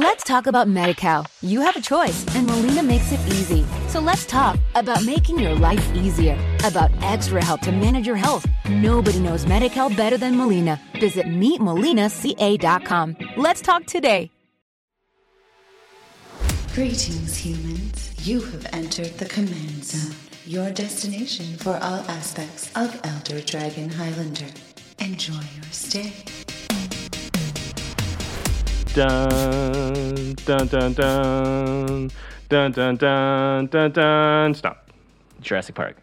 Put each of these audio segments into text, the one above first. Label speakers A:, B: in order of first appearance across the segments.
A: Let's talk about MediCal. You have a choice, and Molina makes it easy. So let's talk about making your life easier, about extra help to manage your health. Nobody knows MediCal better than Molina. Visit meetmolinaca.com. Let's talk today.
B: Greetings, humans. You have entered the Command Zone, your destination for all aspects of Elder Dragon Highlander. Enjoy your stay.
C: Dun dun dun dun dun dun dun dun. Stop.
D: Jurassic Park.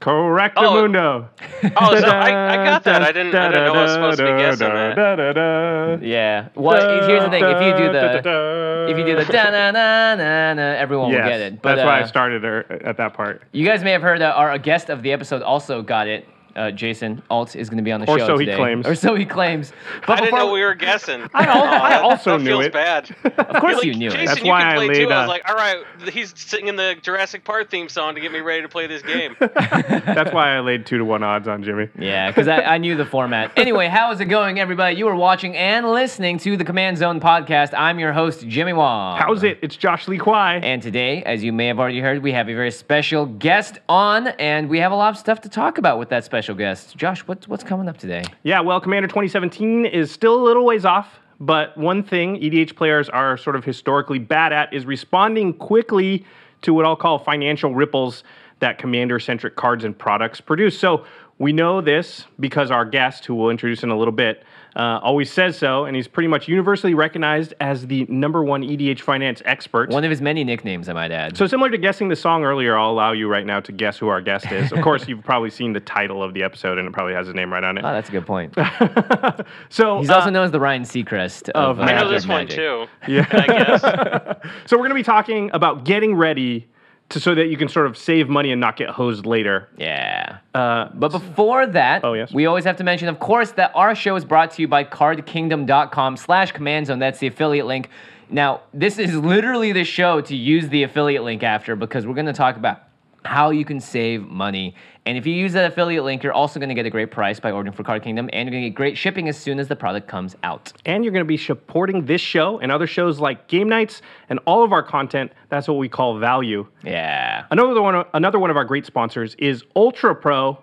C: Correct,
E: Oh.
C: mundo.
E: Oh, so I, I got that. I didn't. I didn't know I was supposed to be guessing that.
D: Yeah. Well, here's the thing. If you do the if you do the da na na na na, everyone
C: yes,
D: will get it. But
C: that's why I
D: uh,
C: started er- at that part.
D: You guys may have heard that our guest of the episode also got it. Uh, Jason Alt is going to be on the
C: Or
D: show
C: so he
D: today.
C: claims.
D: Or so he claims. But
E: I didn't
D: before-
E: know we were guessing.
C: I al-
E: Oh,
C: I
E: that-
C: also
E: that
C: knew
E: feels
C: it.
E: bad.
D: Of course
E: You're
D: you
E: like,
D: knew it.
C: That's
E: you
C: why
E: can
C: I
E: play
C: laid,
E: too. I
C: uh,
E: was like, all right, he's singing the Jurassic Park theme song to get me ready to play this game.
C: That's why I laid two to one odds on Jimmy.
D: Yeah, because I, I knew the format. Anyway, how is it going, everybody? You are watching and listening to the Command Zone podcast. I'm your host, Jimmy Wong.
C: How's it? It's Josh Lee Kwai.
D: And today, as you may have already heard, we have a very special guest on, and we have a lot of stuff to talk about with that special guest. Josh, what's what's coming up today?
C: Yeah, well, Commander 2017 is still a little ways off, but one thing EDH players are sort of historically bad at is responding quickly to what I'll call financial ripples that commander centric cards and products produce. So we know this because our guest, who we'll introduce in a little bit, uh, always says so, and he's pretty much universally recognized as the number one EDH finance expert.
D: One of his many nicknames, I might add.
C: So similar to guessing the song earlier, I'll allow you right now to guess who our guest is. Of course, you've probably seen the title of the episode, and it probably has his name right on it.
D: oh, that's a good point.
C: so
D: He's
C: uh,
D: also known as the Ryan Seacrest of,
C: of
D: uh,
E: I know
C: Magic,
E: this one too.
C: Yeah.
E: I guess.
C: so we're going to be talking about getting ready to so that you can sort of save money and not get hosed later.
D: Yeah.
C: Uh,
D: But before that,
C: Oh, yes.
D: we always have to mention, of course, that our show is brought to you by cardkingdom.com slash command zone. That's the affiliate link. Now, this is literally the show to use the affiliate link after because we're going to talk about how you can save money. And if you use that affiliate link, you're also going to get a great price by ordering for Card Kingdom, and you're going to get great shipping as soon as the product comes out.
C: and you're going to be supporting this show and other shows like Game Nights and all of our content. That's what we call value.
D: Yeah.
C: Another one, another one of our great sponsors is Ultra Pro.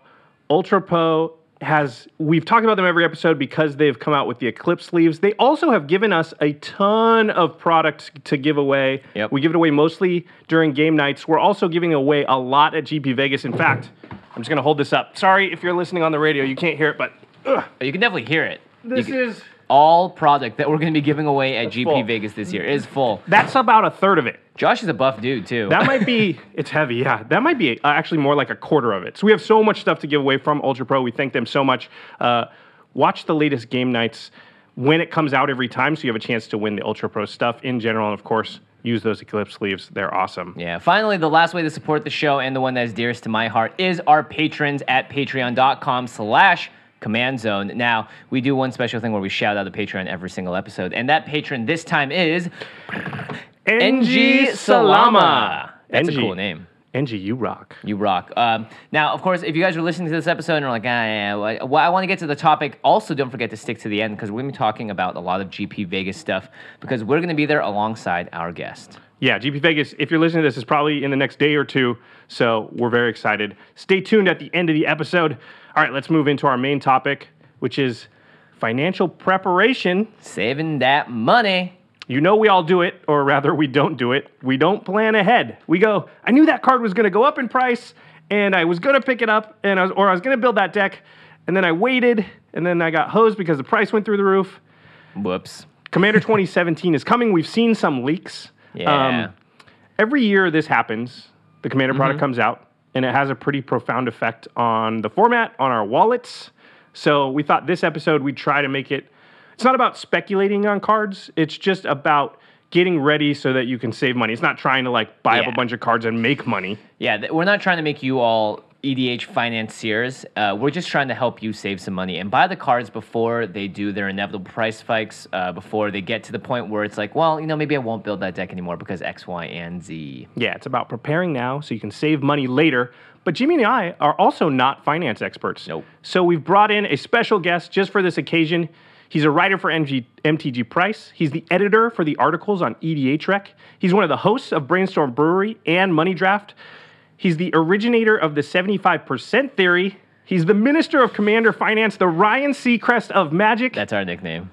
C: Ultra Pro has we've talked about them every episode because they've come out with the Eclipse sleeves. They also have given us a ton of products to give away.
D: Yep.
C: We give it away mostly during game nights. We're also giving away a lot at GP Vegas. In fact, I'm just going to hold this up. Sorry if you're listening on the radio, you can't hear it, but ugh,
D: You can definitely hear it.
C: This
D: can-
C: is
D: all product that we're going to be giving away at GP
C: full.
D: Vegas this year is full.
C: that's about a third of it.
D: Josh is a buff dude, too.
C: That might be, it's heavy, yeah. That might be uh, actually more like a quarter of it. So we have so much stuff to give away from Ultra Pro. We thank them so much. Uh, watch the latest game nights when it comes out every time so you have a chance to win the Ultra Pro stuff in general. And of course, use those Eclipse sleeves. They're awesome.
D: Yeah. Finally, the last way to support the show and the one that is dearest to my heart is our patrons at patreon.com slash command zone. Now, we do one special thing where we shout out a patron every single episode. And that patron this time is NG Salama. That's a cool name.
C: NG, you rock.
D: You rock. Um, now, of course, if you guys are listening to this episode and are like, ah, yeah, well, I want to get to the topic, also don't forget to stick to the end because we're going to be talking about a lot of GP Vegas stuff because we're going to be there alongside our guest.
C: Yeah, GP Vegas, if you're listening to this, is probably in the next day or two. So we're very excited. Stay tuned at the end of the episode. All right, let's move into our main topic, which is financial preparation.
D: Saving that money.
C: You know we all do it, or rather we don't do it. We don't plan ahead. We go, I knew that card was going to go up in price, and I was going to pick it up, and I was, or I was going to build that deck, and then I waited, and then I got hosed because the price went through the roof.
D: Whoops.
C: Commander 2017 is coming. We've seen some leaks.
D: Um, yeah.
C: every year this happens. The Commander product mm-hmm. comes out, and it has a pretty profound effect on the format, on our wallets. So we thought this episode we'd try to make it. It's not about speculating on cards. It's just about getting ready so that you can save money. It's not trying to like buy up a bunch of cards and make money.
D: Yeah, th- we're not trying to make you all EDH financiers. Uh, we're just trying to help you save some money and buy the cards before they do their inevitable price spikes, uh, before they get to the point where it's like, well, you know, maybe I won't build that deck anymore because X, Y, and Z.
C: Yeah, it's about preparing now so you can save money later. But Jimmy and I are also not finance experts.
D: Nope.
C: So we've brought in a special guest just for this occasion. He's a writer for MG, MTG Price. He's the editor for the articles on EDH Rec. He's one of the hosts of Brainstorm Brewery and Money Draught. He's the originator of the 75% theory. He's the minister of Commander Finance, the Ryan Seacrest of Magic.
D: That's our nickname.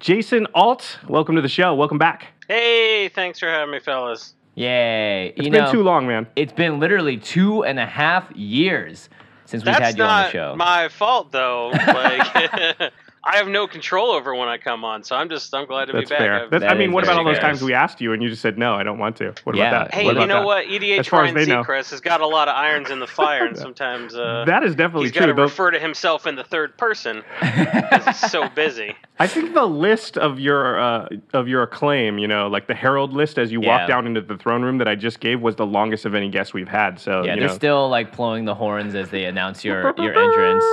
C: Jason Alt, welcome to the show. Welcome back.
E: Hey, thanks for having me, fellas.
D: Yay.
C: It's
D: you
C: been
D: know,
C: too long, man.
D: It's been literally two and a half years since we've
E: That's
D: had you on the show.
E: my fault, though. Like, I have no control over when I come on, so I'm just I'm glad to
C: That's
E: be back.
C: fair.
E: I've-
C: That's, I mean, what about all those
D: fair.
C: times we asked you and you just said no, I don't want to? What
D: Yeah.
C: about that?
E: Hey,
C: What
E: you know
C: that?
E: what? EDH
C: As far as
E: Ryan
C: they know.
E: Seacrest has got a lot of irons in the fire, and sometimes uh,
C: That is definitely true.
E: he's got to refer to himself in the third person because he's so busy.
C: I think the list of your uh, of your acclaim, you know, like the Herald list as you
D: Yeah.
C: walk down into the throne room that I just gave was the longest of any guest we've had. So
D: yeah,
C: you
D: they're
C: know,
D: still like blowing the horns as they announce your your entrance.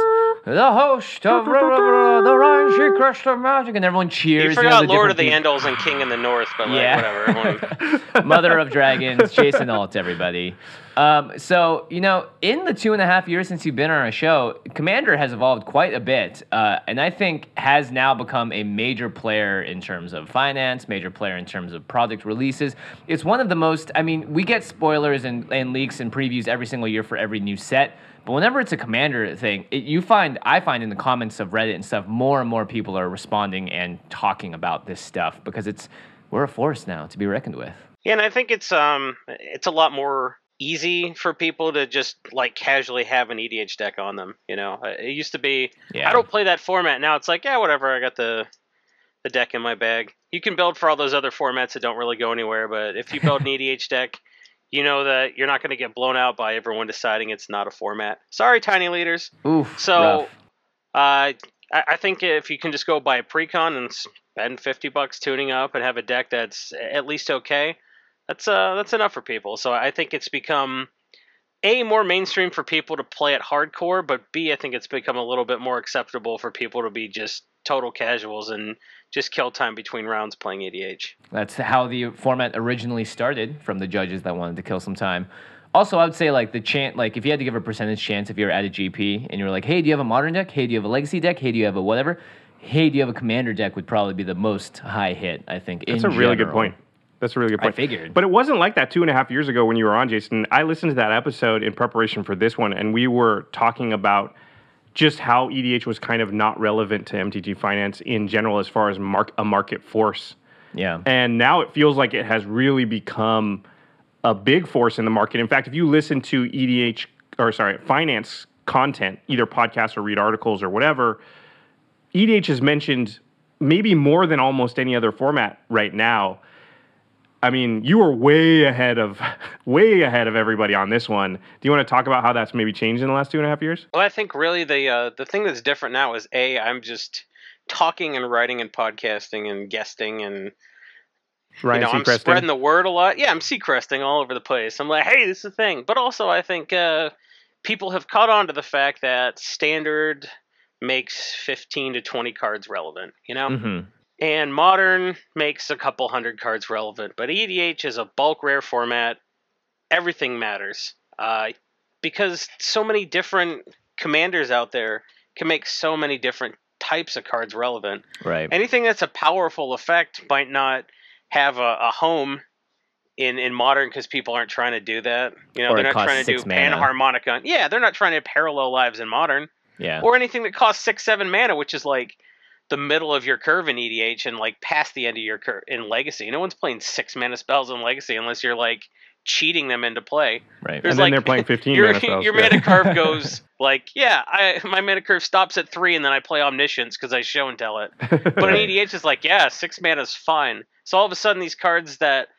D: The host of the Ryan Seacrest of Magic, and everyone cheers.
E: You forgot
D: the
E: Lord of the
D: different
E: Andals and King in the North, but like
D: Yeah.
E: whatever.
D: Mother of Dragons, Jason Alt, everybody. Um, so, you know, in the two and a half years since you've been on our show, Commander has evolved quite a bit, uh, and I think has now become a major player in terms of finance, major player in terms of product releases. It's one of the most, I mean, we get spoilers and, and leaks and previews every single year for every new set. But whenever it's a commander thing, it, you find I find in the comments of Reddit and stuff, more and more people are responding and talking about this stuff because it's we're a force now to be reckoned with.
E: Yeah, and I think it's um it's a lot more easy for people to just like casually have an EDH deck on them. You know, Uh, it used to be
D: Yeah.
E: I don't play that format now. It's like yeah, whatever. I got the the deck in my bag. You can build for all those other formats that don't really go anywhere, but if you build an EDH deck, you know that you're not going to get blown out by everyone deciding it's not a format. Sorry, tiny leaders.
D: Oof.
E: So, uh, I, I think if you can just go buy a precon and spend fifty bucks tuning up and have a deck that's at least okay, that's uh that's enough for people. So I think it's become a more mainstream for people to play at hardcore, but b I think it's become a little bit more acceptable for people to be just total casuals and just kill time between rounds playing EDH.
D: That's how the format originally started from the judges that wanted to kill some time. Also, I would say like the chance, like if you had to give a percentage chance, if you're at a GP and you were like, "Hey, do you have a modern deck? Hey, do you have a legacy deck? Hey, do you have a whatever? Hey, do you have a commander deck?" Would probably be the most high hit, I think.
C: That's
D: in
C: a really good point. That's a really good point.
D: I figured.
C: But it wasn't like that two and a half years ago when you were on, Jason. I listened to that episode in preparation for this one, and we were talking about just how EDH was kind of not relevant to MTG Finance in general as far as mark, a market force.
D: Yeah.
C: And now it feels like it has really become a big force in the market. In fact, if you listen to EDH or sorry, finance content, either podcasts or read articles or whatever, EDH is mentioned maybe more than almost any other format right now. I mean, you were way ahead of way ahead of everybody on this one. Do you want to talk about how that's maybe changed in the last two and a half years?
E: Well, I think really the uh, the thing that's different now is a I'm just talking and writing and podcasting and guesting and
C: Ryan
E: you know, I'm spreading the word a lot. Yeah, I'm seacresting all over the place. I'm like, hey, this is a thing. But also, I think uh, people have caught on to the fact that standard makes 15 to 20 cards relevant. You know,
D: hmm
E: and modern makes a couple hundred cards relevant. But EDH is a bulk rare format. Everything matters uh, because so many different commanders out there can make so many different types of cards relevant
D: Right.
E: anything that's a powerful effect might not have a, a home in in modern because people aren't trying to do that. You know,
D: Or
E: they're not trying to do
D: mana.
E: Panharmonicon. Yeah, they're not trying to parallel lives in modern
D: yeah.
E: or anything that costs six seven mana, which is like the middle of your curve in EDH and like past the end of your curve in Legacy. No one's playing six mana spells in Legacy unless you're like cheating them into play.
D: right.
E: There's
C: And then
E: like
C: they're playing 15
E: your,
C: mana spells,
E: Your
C: yeah.
E: mana curve goes like, yeah, I my mana curve stops at three, and then I play Omniscience because I show and tell it. But in EDH, it's like, yeah, six mana is fine. So all of a sudden, these cards that,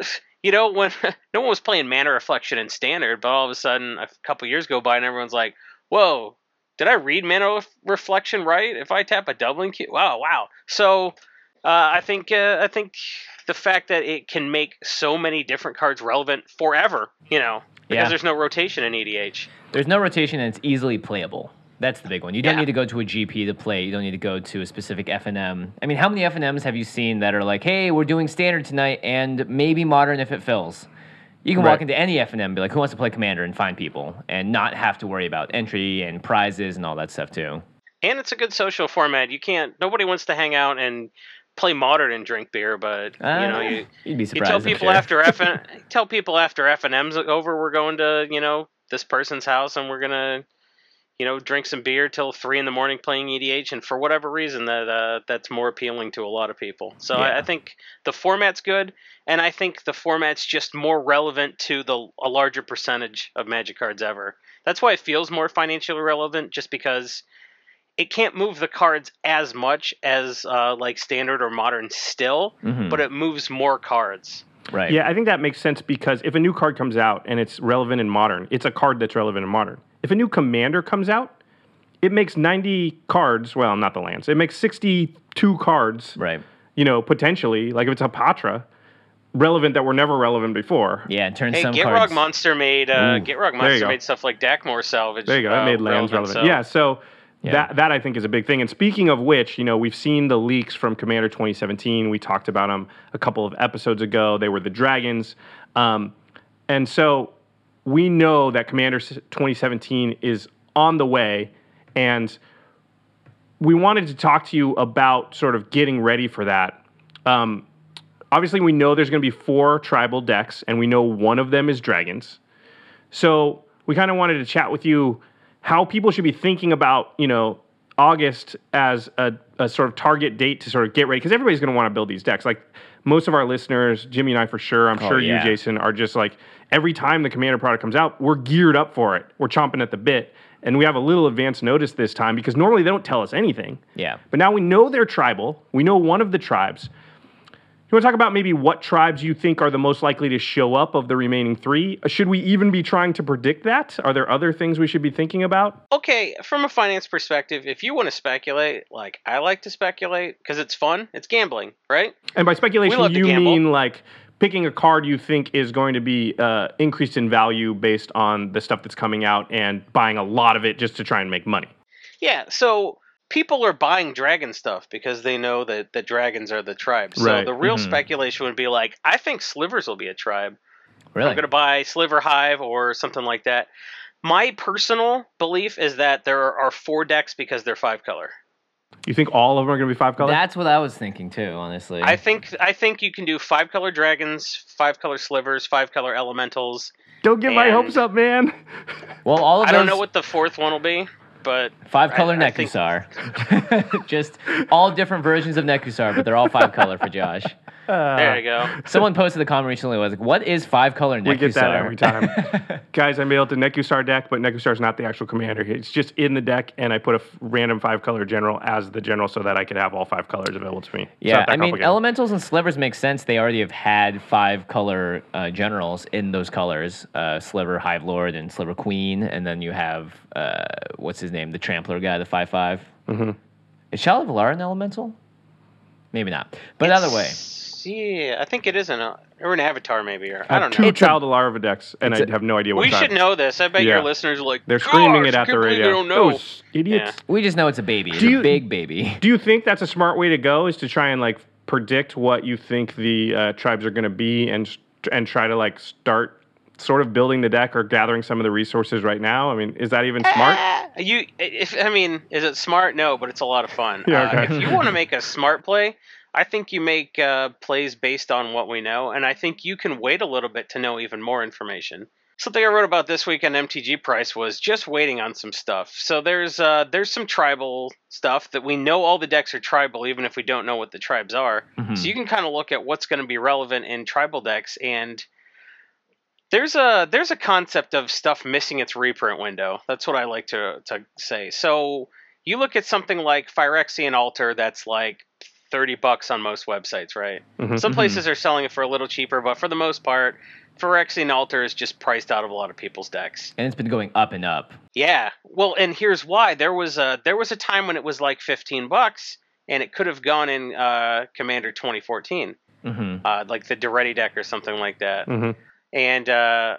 E: you know, when no one was playing Mana Reflection in Standard, but all of a sudden, a couple years go by, and everyone's like, whoa, did I read Mana Reflection right? If I tap a doubling key, wow, wow. So uh, I think uh, I think the fact that it can make so many different cards relevant forever, you know, because
D: Yeah.
E: there's no rotation in EDH.
D: There's no rotation and it's easily playable. That's the big one. You don't
E: Yeah.
D: need to go to a GP to play. You don't need to go to a specific FNM. I mean, how many FNMs have you seen that are like, "Hey, we're doing standard tonight and maybe modern if it fills." You can walk into any FNM and be like, "Who wants to play commander?" and find people and not have to worry about entry and prizes and all that stuff too.
E: and it's a good social format. You can't. Nobody wants to hang out and play modern and drink beer, but you know
D: Uh,
E: you.
D: you'd be
E: You tell people
D: sure.
E: after F tell people after F and M's over, we're going to you know this person's house and we're gonna you know drink some beer till three in the morning playing EDH, and for whatever reason that uh, that's more appealing to a lot of people. So
D: Yeah.
E: I, I think the format's good, and I think the format's just more relevant to the a larger percentage of Magic cards ever. That's why it feels more financially relevant, just because it can't move the cards as much as uh, like standard or modern still,
D: Mhm.
E: but it moves more cards.
D: right.
C: Yeah, I think that makes sense because if a new card comes out and it's relevant in modern, it's a card that's relevant in modern. If a new commander comes out, it makes 90 cards, well, not the lands. It makes 62 cards,
D: Right.
C: you know, potentially, like if it's a Patra, relevant that were never relevant before.
D: Yeah, and turn
E: Hey,
D: some
E: Gitrog
D: cards.
E: Monster made uh,
C: Ooh,
E: Gitrog Monster made stuff like Dakmor Salvage.
C: There you go.
E: uh,
C: That made lands relevant.
E: so-
C: Yeah. So
D: Yeah.
C: that that I think is a big thing. And speaking of which, you know, we've seen the leaks from Commander 2017. We talked about them a couple of episodes ago. They were the dragons, um, and so we know that Commander 2017 is on the way, and we wanted to talk to you about sort of getting ready for that. Um, obviously, we know there's going to be four tribal decks, and we know one of them is dragons. So we kind of wanted to chat with you how people should be thinking about, you know, August as a, a sort of target date to sort of get ready because everybody's going to want to build these decks. Like most of our listeners, Jimmy and I for sure, I'm
D: Oh,
C: sure
D: yeah.
C: you, Jason, are just like every time the Commander product comes out, we're geared up for it. We're chomping at the bit. And we have a little advance notice this time because normally they don't tell us anything.
D: Yeah.
C: But now we know they're tribal. We know one of the tribes. You want to talk about maybe what tribes you think are the most likely to show up of the remaining three? Uh, Should we even be trying to predict that? Are there other things we should be thinking about?
E: Okay, from a finance perspective, if you want to speculate, like I like to speculate because it's fun, it's gambling, right?
C: And by speculation,
E: love to
C: you mean like picking a card you think is going to be uh, increased in value based on the stuff that's coming out and buying a lot of it just to try and make money.
E: Yeah, so people are buying dragon stuff because they know that the dragons are the tribe. So
C: Right,
E: the real
D: mhm.
E: speculation would be like, I think slivers will be a tribe.
D: Really?
E: I'm going to buy Sliver Hive or something like that. My personal belief is that there are four decks because they're five color.
C: You think all of them are going to be five color?
D: That's what I was thinking too, honestly.
E: I think I think you can do five color dragons, five color slivers, five color elementals.
C: Don't get my
E: and-
C: hopes up, man.
D: well, all of
E: I
D: those
E: don't know what the fourth one will be, but
D: five color
E: I- I think-
D: Nekusar. Just all different versions of Nekusar, but they're all five color for Josh.
E: There you go.
D: Someone posted a comment recently was like, "What is five color Nekusar?"
C: We get that every time. Guys, I built a Nekusar deck, but Nekusar's not the actual commander. It's just in the deck, and I put a f- random five color general as the general so that I could have all five colors available to me.
D: Yeah, I mean, elementals and slivers make sense. They already have had five color uh, generals in those colors: uh, Sliver, Hive Lord, and Sliver Queen. And then you have uh, what's his name, the Trampler guy, the five five.
C: Mhm.
D: Is Child of Alara an elemental? Maybe not. But either way,
E: It's- Yeah, I think it is an uh, or an avatar maybe or
C: I
E: I don't
C: two
E: know.
D: It's a-
C: Child Alara decks, and I have no idea what
E: We
C: tribe.
E: should know this. I bet
C: Yeah.
E: your listeners are like
C: They're screaming it
E: "Gosh,
C: at the radio.
E: They don't know.
C: Those idiots.
D: we just know it's a baby. It's
C: Do
D: a big baby.
C: Do you think that's a smart way to go? Is to try and like predict what you think the uh, tribes are going to be, and and try to like start sort of building the deck or gathering some of the resources right now? I mean, is that even smart?
E: You, if I mean, is it smart? No, but it's a lot of fun.
C: Yeah,
E: Uh, if you want to make a smart play, I think you make uh, plays based on what we know, and I think you can wait a little bit to know even more information. Something I wrote about this week on MTG Price was just waiting on some stuff. So there's uh, there's some tribal stuff that we know all the decks are tribal, even if we don't know what the tribes are.
D: Mhm.
E: So you can kind of look at what's going to be relevant in tribal decks, and there's a there's a concept of stuff missing its reprint window. That's what I like to to say. So you look at something like Phyrexian Altar, that's like thirty bucks on most websites, right?
C: Mhm.
E: Some places are selling it for a little cheaper, but for the most part, Phyrexian Altar is just priced out of a lot of people's decks.
D: and it's been going up and up.
E: Yeah. Well, and here's why. There was a there was a time when it was like 15 bucks and it could have gone in uh, Commander 2014,
D: hmm
E: uh, like the Daretti deck or something like that.
C: Mhm.
E: And uh,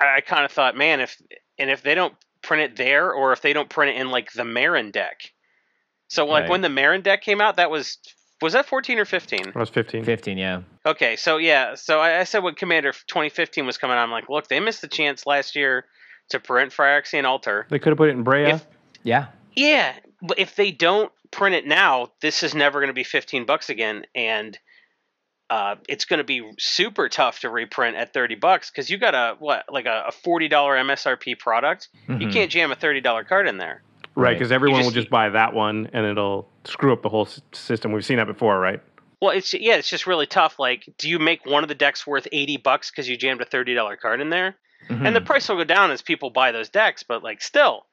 E: I, I kind of thought, man, if and if they don't print it there or if they don't print it in like the Meren deck. So like
D: Right.
E: when the Meren deck came out, that was was that 14 or 15?
C: I was 15.
D: Fifteen, yeah.
E: Okay, so yeah, so I, I said when Commander 2015 was coming out, I'm like, look, they missed the chance last year to print Phyrexian Altar.
C: They could have put it in Breya.
E: If-
D: Yeah.
E: Yeah, but if they don't print it now, this is never going to be 15 bucks again, and uh, it's going to be super tough to reprint at 30 bucks because you got a what like a, a $40 MSRP product. You
D: Mhm.
E: can't jam a $30 card in there.
C: Right,
D: Right.
C: because everyone
E: just-
C: will just buy that one, and it'll screw up the whole system. We've seen that before, right?
E: Well, it's yeah, it's just really tough. Like, do you make one of the decks worth 80 bucks because you jammed a $30 card in there?
D: Mhm.
E: And the price will go down as people buy those decks, but like still,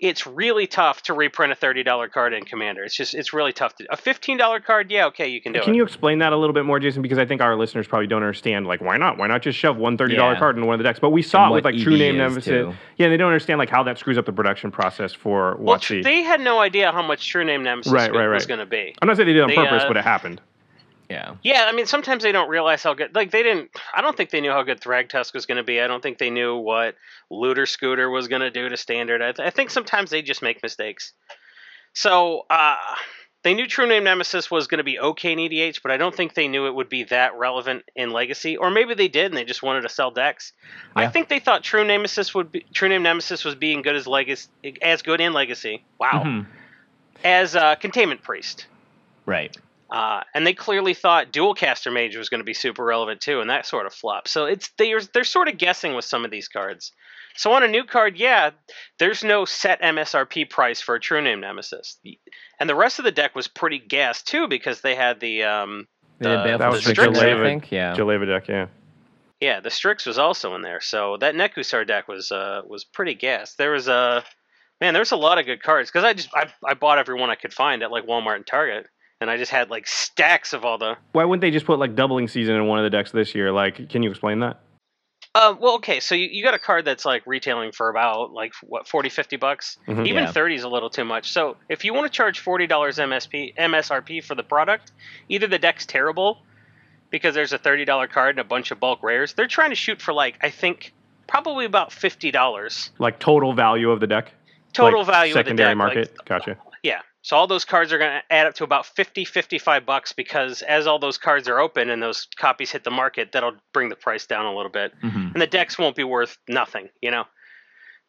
E: it's really tough to reprint a $30 card in Commander. It's just it's really tough to do a $15 card. Yeah, okay, you can do
C: Can
E: it.
C: Can you explain that a little bit more, Jason? Because I think our listeners probably don't understand. Like, why not? Why not just shove one $30
D: Yeah.
C: card into one of the decks? But we saw it with like
D: EV
C: True Name
D: is,
C: Nemesis.
D: too.
C: Yeah, they don't understand like how that screws up the production process for
E: well,
C: WotC.
E: they had no idea how much True Name Nemesis
C: Right, right,
E: was going to be.
C: I'm not saying they did it on
E: they,
C: purpose,
E: uh,
C: but it happened.
D: Yeah.
E: Yeah, I mean, sometimes they don't realize how good. Like they didn't. I don't think they knew how good Thragtusk was going to be. I don't think they knew what Looter Scooter was going to do to Standard. I, th- I think sometimes they just make mistakes. So uh, they knew True Name Nemesis was going to be okay in EDH, but I don't think they knew it would be that relevant in Legacy. Or maybe they did, and they just wanted to sell decks. I think they thought True Nemesis would be True Name Nemesis was being good as Legacy, as good in Legacy. Wow,
D: Mhm.
E: as uh, Containment Priest.
D: Right.
E: Uh, and they clearly thought Dualcaster Mage was going to be super relevant too, and that sort of flopped. So it's they're they're sort of guessing with some of these cards. So on a new card, yeah, there's no set MSRP price for a True Name Nemesis, and the rest of the deck was pretty gassed too because they had the um the-
D: Baleful
C: that was
E: the
C: the
D: Strix,
E: Strix,
D: I think. Yeah.
C: Jeleva deck, yeah.
E: yeah the Strix was also in there. So that Nekusar deck was uh was pretty gassed. There was a man, there's a lot of good cards because I just I I bought every one I could find at like Walmart and Target. And I just had like stacks of all the
C: Why wouldn't they just put like doubling season in one of the decks this year? Like, can you explain that?
E: Uh, well, okay, so you, you got a card that's like retailing for about like what 40, 50 bucks.
C: Mhm.
E: Even
D: Yeah.
E: 30 is a little too much. So if you want to charge $40 MSP MSRP for the product, either the deck's terrible because there's a $30 card and a bunch of bulk rares. They're trying to shoot for like I think probably about $50
C: Like total value of the deck?
E: total
C: Like
E: value
C: secondary
E: of the deck.
C: market?
E: Like,
C: gotcha.
E: yeah. So all those cards are going to add up to about 50 55 bucks because as all those cards are open and those copies hit the market, that'll bring the price down a little bit.
D: Mhm.
E: and the decks won't be worth nothing. You know,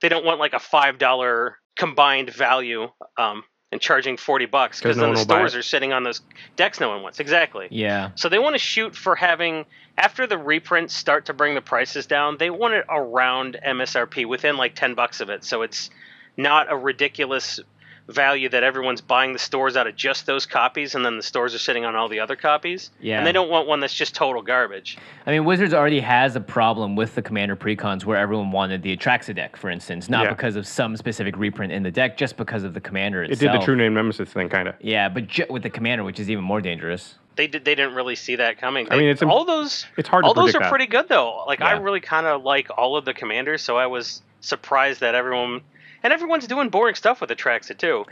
E: they don't want like a five dollar combined value um, and charging forty bucks because
C: no
E: then the stores are sitting on those decks no one wants. Exactly.
D: Yeah.
E: So they want to shoot for having after the reprints start to bring the prices down. They want it around MSRP within like ten bucks of it, so it's not a ridiculous value that everyone's buying the stores out of just those copies and then the stores are sitting on all the other copies.
D: Yeah.
E: And they don't want one that's just total garbage.
D: I mean, Wizards already has a problem with the Commander precons where everyone wanted the Atraxa deck, for instance, not
C: Yeah.
D: because of some specific reprint in the deck, just because of the Commander itself.
C: It did the True Name Nemesis thing, kind of.
D: Yeah, but ju- with the Commander, which is even more dangerous.
E: They did. They didn't really see that coming.
C: I mean, it's
E: all those.
C: It's hard to
E: all those are
C: that.
E: pretty good though. Like I really kind of like all of the commanders, so I was surprised that everyone and everyone's doing boring stuff with the Atraxa too.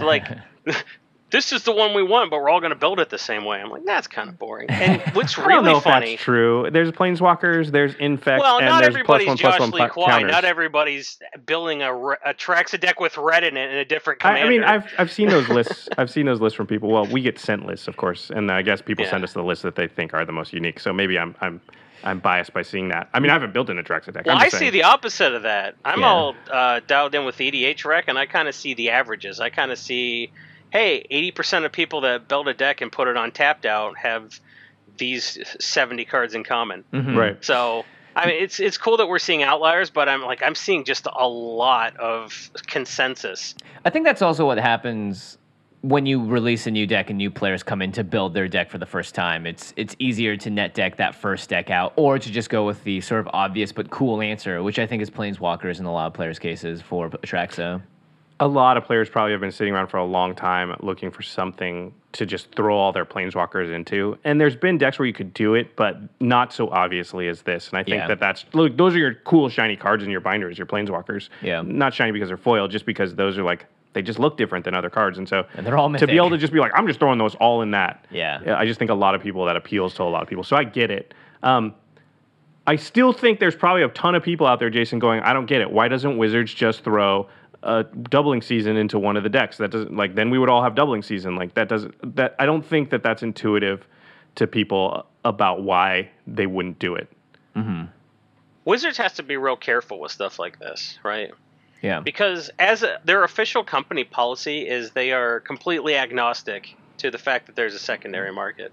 E: like this is the one we want, but we're all going to build it the same way. I'm like, that's kind of boring. And what's
C: I don't know
E: really
C: if that's true. There's planeswalkers, there's infect,
E: Well,
C: and
E: not
C: there's
E: everybody's
C: one plus
E: Josh
C: one
E: Lee Kwai. Not everybody's building a, re- a Traxa deck with red in it in a different
C: I. I mean, I've I've seen those lists. I've seen those lists from people. Well, we get sent lists, of course, and I guess people
E: Yeah.
C: send us the lists that they think are the most unique. So maybe I'm I'm I'm biased by seeing that. I mean, I haven't built an Atraxa deck.
E: Well,
C: I'm
E: see the opposite of that. I'm
D: Yeah.
E: all uh, dialed in with the EDH rec, and I kind of see the averages. I kind of see, hey, 80% of people that build a deck and put it on tapped out have these 70 cards in common.
D: Mhm.
C: right.
E: So, I mean, it's it's cool that we're seeing outliers, but I'm like I'm seeing just a lot of consensus.
D: I think that's also what happens when you release a new deck and new players come in to build their deck for the first time. It's it's easier to net deck that first deck out, or to just go with the sort of obvious but cool answer, which I think is Planeswalkers in a lot of players' cases for Atraxa.
C: a lot of players probably have been sitting around for a long time looking for something to just throw all their planeswalkers into. And there's been decks where you could do it, but not so obviously as this. And I think
D: Yeah.
C: that that's look, those are your cool shiny cards in your binders, your planeswalkers.
D: Yeah.
C: Not shiny because they're foil, just because those are like they just look different than other cards. And so
D: And they're all
C: to be able to just be like, I'm just throwing those all in that.
D: Yeah.
C: I just think a lot of people that appeals to a lot of people. So I get it. Um, I still think there's probably a ton of people out there, Jason, going, I don't get it. Why doesn't Wizards just throw a doubling season into one of the decks? That doesn't like then we would all have doubling season. Like that doesn't that I don't think that that's intuitive to people about why they wouldn't do it.
E: Wizards has to be real careful with stuff like this, right?
D: Yeah.
E: because as a, their official company policy is they are completely agnostic to the fact that there's a secondary market.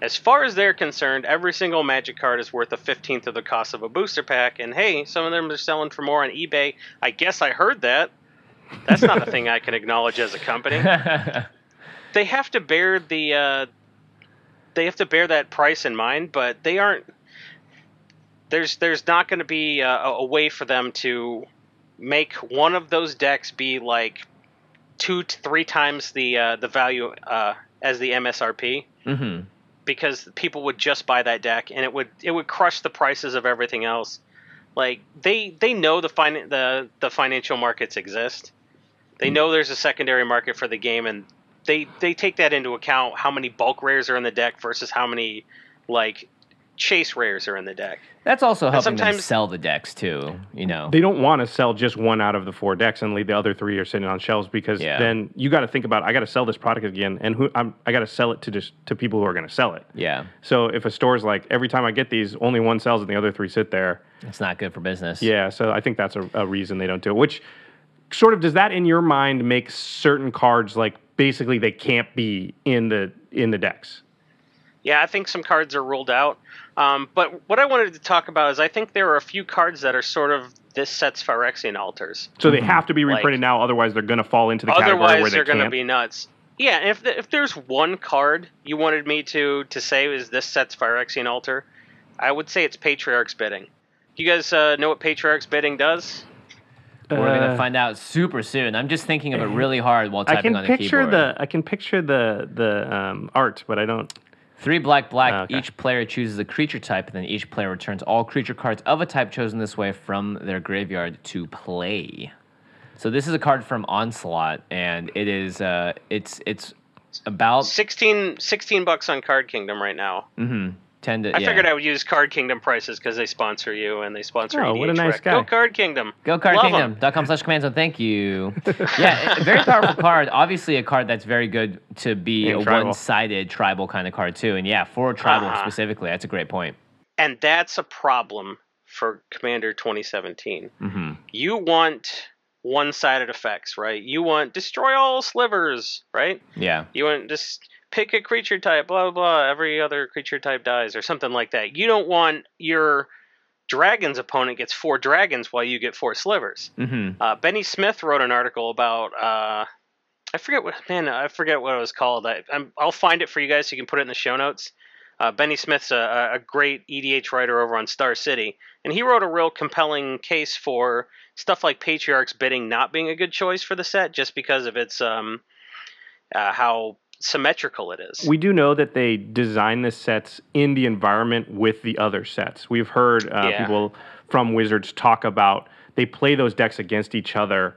E: As far as they're concerned, every single Magic card is worth a fifteenth of the cost of a booster pack, and hey, some of them are selling for more on eBay. I guess I heard that. That's not a thing I can acknowledge as a company. They have to bear the uh, they have to bear that price in mind, but they aren't. There's there's not going to be a, a way for them to make one of those decks be like two to three times the uh, the value uh, as the MSRP
D: hmm
E: because people would just buy that deck and it would it would crush the prices of everything else. Like they they know the fin- the the financial markets exist. They know there's a secondary market for the game and they they take that into account how many bulk rares are in the deck versus how many like chase rares are in the deck.
D: That's also helping them
E: sometimes-
D: sell the decks too. You know.
C: They don't want to sell just one out of the four decks and leave the other three are sitting on shelves because
D: Yeah.
C: then you got to think about I got to sell this product again and who I'm, I got to sell it to just to people who are going to sell it.
D: yeah.
C: So if a store's like every time I get these, only one sells and the other three sit there.
D: It's not good for business.
C: Yeah, so I think that's a, a reason they don't do it. Which sort of does that in your mind make certain cards like basically they can't be in the in the decks?
E: Yeah, I think some cards are ruled out. Um, but what I wanted to talk about is I think there are a few cards that are sort of this set's Phyrexian altars.
C: So they have to be
E: Like-
C: reprinted now, otherwise they're going to fall into the category where
E: Otherwise,
C: they
E: they're going to be nuts. Yeah, if the, if there's one card you wanted me to to say is this set's Phyrexian altar, I would say it's Patriarch's bidding. Do you guys uh, know what Patriarch's bidding does?
D: We're gonna
C: Uh,
D: find out super soon. I'm just thinking of it really hard while
C: I
D: typing
C: can
D: on the keyboard.
C: I can picture the I can picture the the um, art, but I don't.
D: Three black, black.
C: Oh, okay.
D: Each player chooses a creature type, and then each player returns all creature cards of a type chosen this way from their graveyard to play. So this is a card from Onslaught, and it is uh, it's it's about
E: 16, 16 bucks on Card Kingdom right now.
D: mhm, ten to.
E: I
D: yeah.
E: figured I would use Card Kingdom prices because they sponsor you and they sponsor
C: Oh,
E: EDH
C: what a nice
E: Rec.
C: guy.
E: Go Card Kingdom.
D: Go
E: Love 'em.
D: cardkingdom.com slash command zone. Thank you. Yeah, a very powerful card. Obviously, a card that's very good to be
C: And
D: a
C: tribal.
D: one sided tribal kind of card, too. And yeah, for tribal
E: Uh-huh.
D: specifically, that's a great point.
E: And that's a problem for Commander 2017.
D: hmm
E: You want one sided effects, right? You want destroy all slivers, right?
D: Yeah.
E: You want just pick a creature type, blah, blah, blah. Every other creature type dies, or something like that. You don't want your dragon's opponent gets four dragons while you get four slivers.
D: hmm
E: Uh, Bennie Smith wrote an article about. Uh, I forget what man. I forget what it was called. I, I'm, I'll find it for you guys so you can put it in the show notes. Uh, Bennie Smith's a, a great EDH writer over on Star City, and he wrote a real compelling case for stuff like Patriarch's bidding not being a good choice for the set, just because of its um, uh, how symmetrical it is.
C: We do know that they design the sets in the environment with the other sets. We've heard uh,
E: Yeah.
C: people from Wizards talk about they play those decks against each other,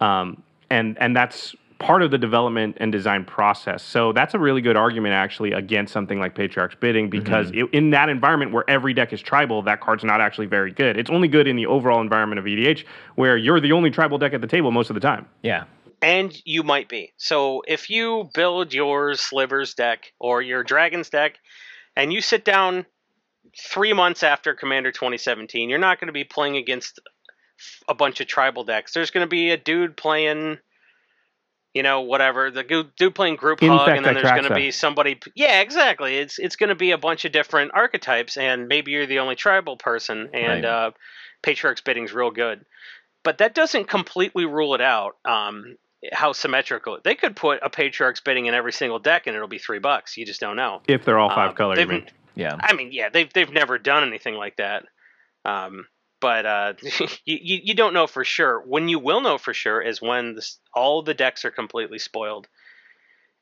C: um, and and that's part of the development and design process. So that's a really good argument actually against something like Patriarch's bidding because it, in that environment where every deck is tribal, that card's not actually very good. It's only good in the overall environment of EDH where you're the only tribal deck at the table most of the time.
D: Yeah.
E: And you might be. So if you build your Slivers deck or your Dragons deck, and you sit down three months after Commander 2017, you're not going to be playing against a bunch of tribal decks. There's going to be a dude playing, you know, whatever the dude playing Group Hug, and then there's going to be somebody. Yeah, exactly. It's it's going to be a bunch of different archetypes, and maybe you're the only tribal person, and
D: Right.
E: uh, Patriarch's bidding's real good. But that doesn't completely rule it out. Um, how symmetrical they could put a Patriarch's bidding in every single deck, and it'll be three bucks. You just don't know.
C: If they're all five
E: Um,
C: color, you mean.
D: Yeah.
E: I mean, yeah, they've they've never done anything like that. Um, but uh, you, you you don't know for sure. When you will know for sure is when this, all the decks are completely spoiled.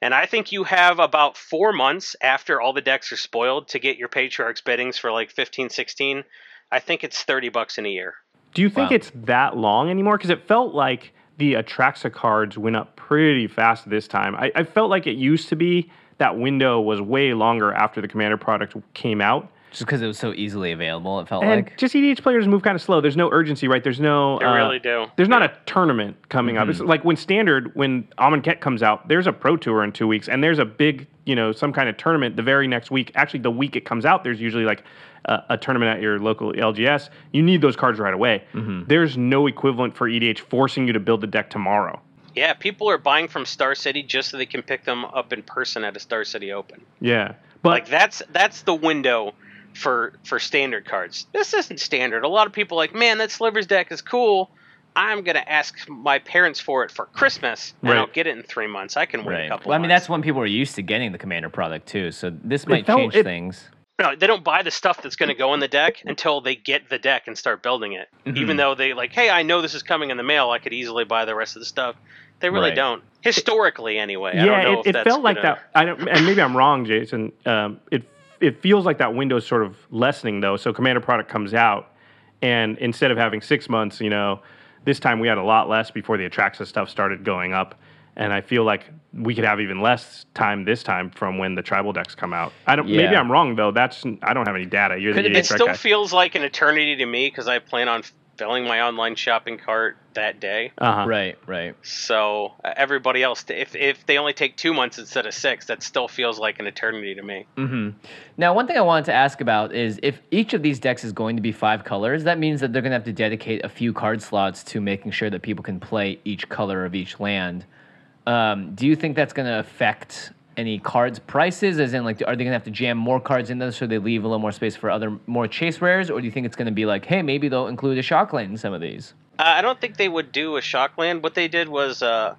E: And I think you have about four months after all the decks are spoiled to get your Patriarchs biddings for like 15, 16. I think it's 30 bucks in a year.
C: Do you think
D: Wow.
C: it's that long anymore? Because it felt like the Atraxa cards went up pretty fast this time. I, I felt like it used to be that window was way longer after the Commander product came out.
D: Just because it was so easily available, it felt
C: and
D: like.
C: just EDH players move kind of slow. There's no urgency, right? There's no.
E: They
C: uh,
E: really do.
C: There's not a tournament coming up. It's like when standard, when Amonkhet comes out, there's a pro tour in two weeks, and there's a big, you know, some kind of tournament the very next week. Actually, the week it comes out, there's usually like a, a tournament at your local LGS. You need those cards right away. There's no equivalent for EDH forcing you to build the deck tomorrow.
E: Yeah, people are buying from Star City just so they can pick them up in person at a Star City Open.
C: Yeah, but
E: like that's that's the window for for standard cards. This isn't standard. A lot of people are like, man, that Slivers deck is cool. I'm gonna ask my parents for it for Christmas, and
C: Right.
E: I'll get it in three months. I can wait a couple.
D: Well, I mean,
E: months.
D: that's when people were used to getting the commander product too. So this might
C: felt-
D: change
C: it-
D: things.
E: No, they don't buy the stuff that's going to go in the deck until they get the deck and start building it.
D: Mm-hmm.
E: Even though they like, hey, I know this is coming in the mail. I could easily buy the rest of the stuff. They really
D: Right.
E: don't. Historically, anyway. I don't
C: yeah,
E: know
C: it,
E: if
C: it
E: that's
C: felt like
E: gonna-
C: that. I don't, and maybe I'm wrong, Jason. Um, it it feels like that window is sort of lessening though. So commander product comes out, and instead of having six months, you know, this time we had a lot less before the Atraxa stuff started going up, and I feel like we could have even less time this time from when the tribal decks come out. I don't. Maybe I'm wrong though. That's I don't have any data. You're
D: Could
C: the
D: it be-
E: It
C: EDH
E: still
C: guy.
E: feels like an eternity to me because I plan on filling my online shopping cart that day.
C: uh-huh.
D: Right, right.
E: So uh, everybody else, if if they only take two months instead of six, that still feels like an eternity to me.
D: Mm. Now, one thing I wanted to ask about is if each of these decks is going to be five colors, that means that they're going to have to dedicate a few card slots to making sure that people can play each color of each land. Um, do you think that's going to affect any cards prices? As in, like, are they going to have to jam more cards in there so they leave a little more space for other more chase rares, or do you think it's going to be like, hey, maybe they'll include a Shockland in some of these?
E: Uh, I don't think they would do a Shockland. What they did was uh,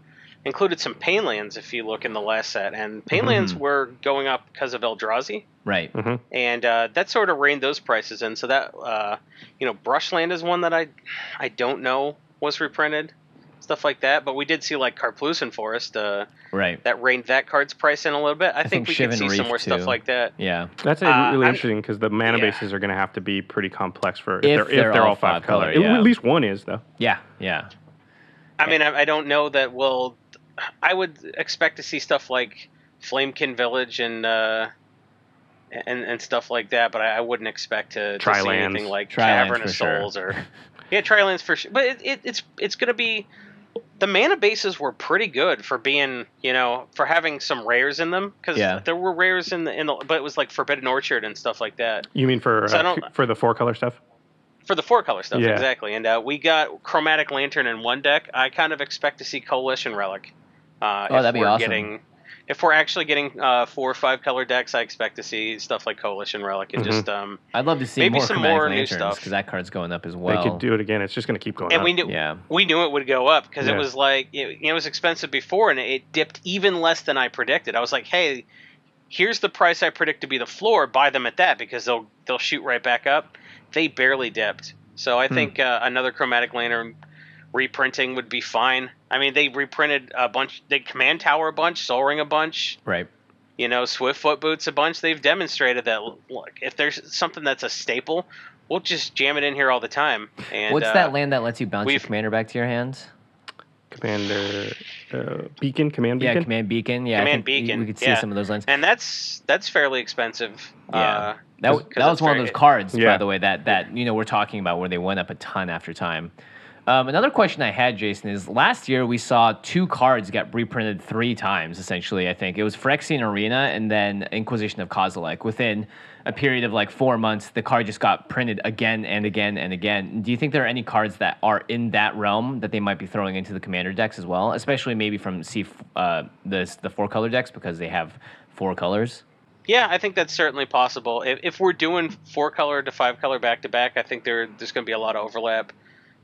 E: included some Painlands. If you look in the last set, and pain lands were going up because of Eldrazi,
D: Right.
E: and uh, that sort of reined those prices in. So that uh, you know, Brushland is one that I I don't know was reprinted, stuff like that. But we did see like Karplusan Forest uh,
D: Right.
E: that reined that card's price in a little bit. I,
D: think
E: think, we could see
D: Reef,
E: some more stuff like that.
D: Yeah.
C: That's uh,
E: Uh,
C: really
E: I'm-
C: interesting because the mana
E: yeah.
C: bases are going to have to be pretty complex for if,
D: If
C: they're,
D: they're
C: if they're
D: all
C: all five
D: five color,
C: color.
D: yeah.
C: At least one is though.
D: Yeah. Yeah.
E: I mean, I, I don't know that we'll. I would expect to see stuff like Flamekin Village and uh, and and stuff like that, but I, I wouldn't expect to, to see anything like
D: Trilands
E: Cavern
D: for
E: of
D: sure.
E: Souls or yeah, Trilands for sure. But it, it, it's it's going to be the mana bases were pretty good for being you know for having some rares in them because
D: Yeah.
E: there were rares in the in the but it was like Forbidden Orchard and stuff like that.
C: You mean for
E: So I
C: uh,
E: don't-
C: for the four color stuff?
E: For the four color stuff,
C: Yeah.
E: exactly. And uh, we got Chromatic Lantern in one deck. I kind of expect to see Coalition Relic. Uh,
D: Oh,
E: if
D: that'd be
E: we're
D: awesome.
E: Getting, if we're actually getting uh, four or five color decks, I expect to see stuff like Coalition Relic and just um.
D: I'd love to see
E: Maybe
D: more
E: some
D: Chromatic
E: more new
D: Lanterns
E: stuff.
D: because that card's going up as well.
C: they could do it again. It's just going to keep going
E: And
C: up.
E: we knew
D: Yeah.
E: we knew it would go up because
C: Yeah.
E: it was like it, it was expensive before and it dipped even less than I predicted. I was like, hey, here's the price I predict to be the floor. Buy them at that because they'll they'll shoot right back up. They barely dipped. So I think uh, another Chromatic Lantern reprinting would be fine. I mean, they reprinted a bunch. They Command Tower a bunch, Sol Ring a bunch.
D: Right.
E: You know, Swiftfoot Boots a bunch. They've demonstrated that look, if there's something that's a staple, we'll just jam it in here all the time. And
D: What's
E: uh,
D: that land that lets you bounce your commander back to your hands?
C: Commander uh, Beacon, Command
D: Yeah, command beacon. Yeah,
E: Command
D: think we-
E: Beacon,
D: We could see
E: yeah.
D: some of those lands.
E: and that's that's fairly expensive.
D: Yeah.
E: Uh,
D: That,
E: 'cause-
D: that
E: 'cause
D: was one of those cards, by the way, that that you know we're talking about where they went up a ton after time. Um, another question I had, Jason, is last year we saw two cards get reprinted three times. Essentially, I think it was Phyrexian Arena and then Inquisition of Kozilek. Within a period of like four months, the card just got printed again and again and again. Do you think there are any cards that are in that realm that they might be throwing into the commander decks as well, especially maybe from C uh, the the four color decks because they have four colors?
E: Yeah, I think that's certainly possible. If, if we're doing four color to five color back to back, I think there there's going to be a lot of overlap.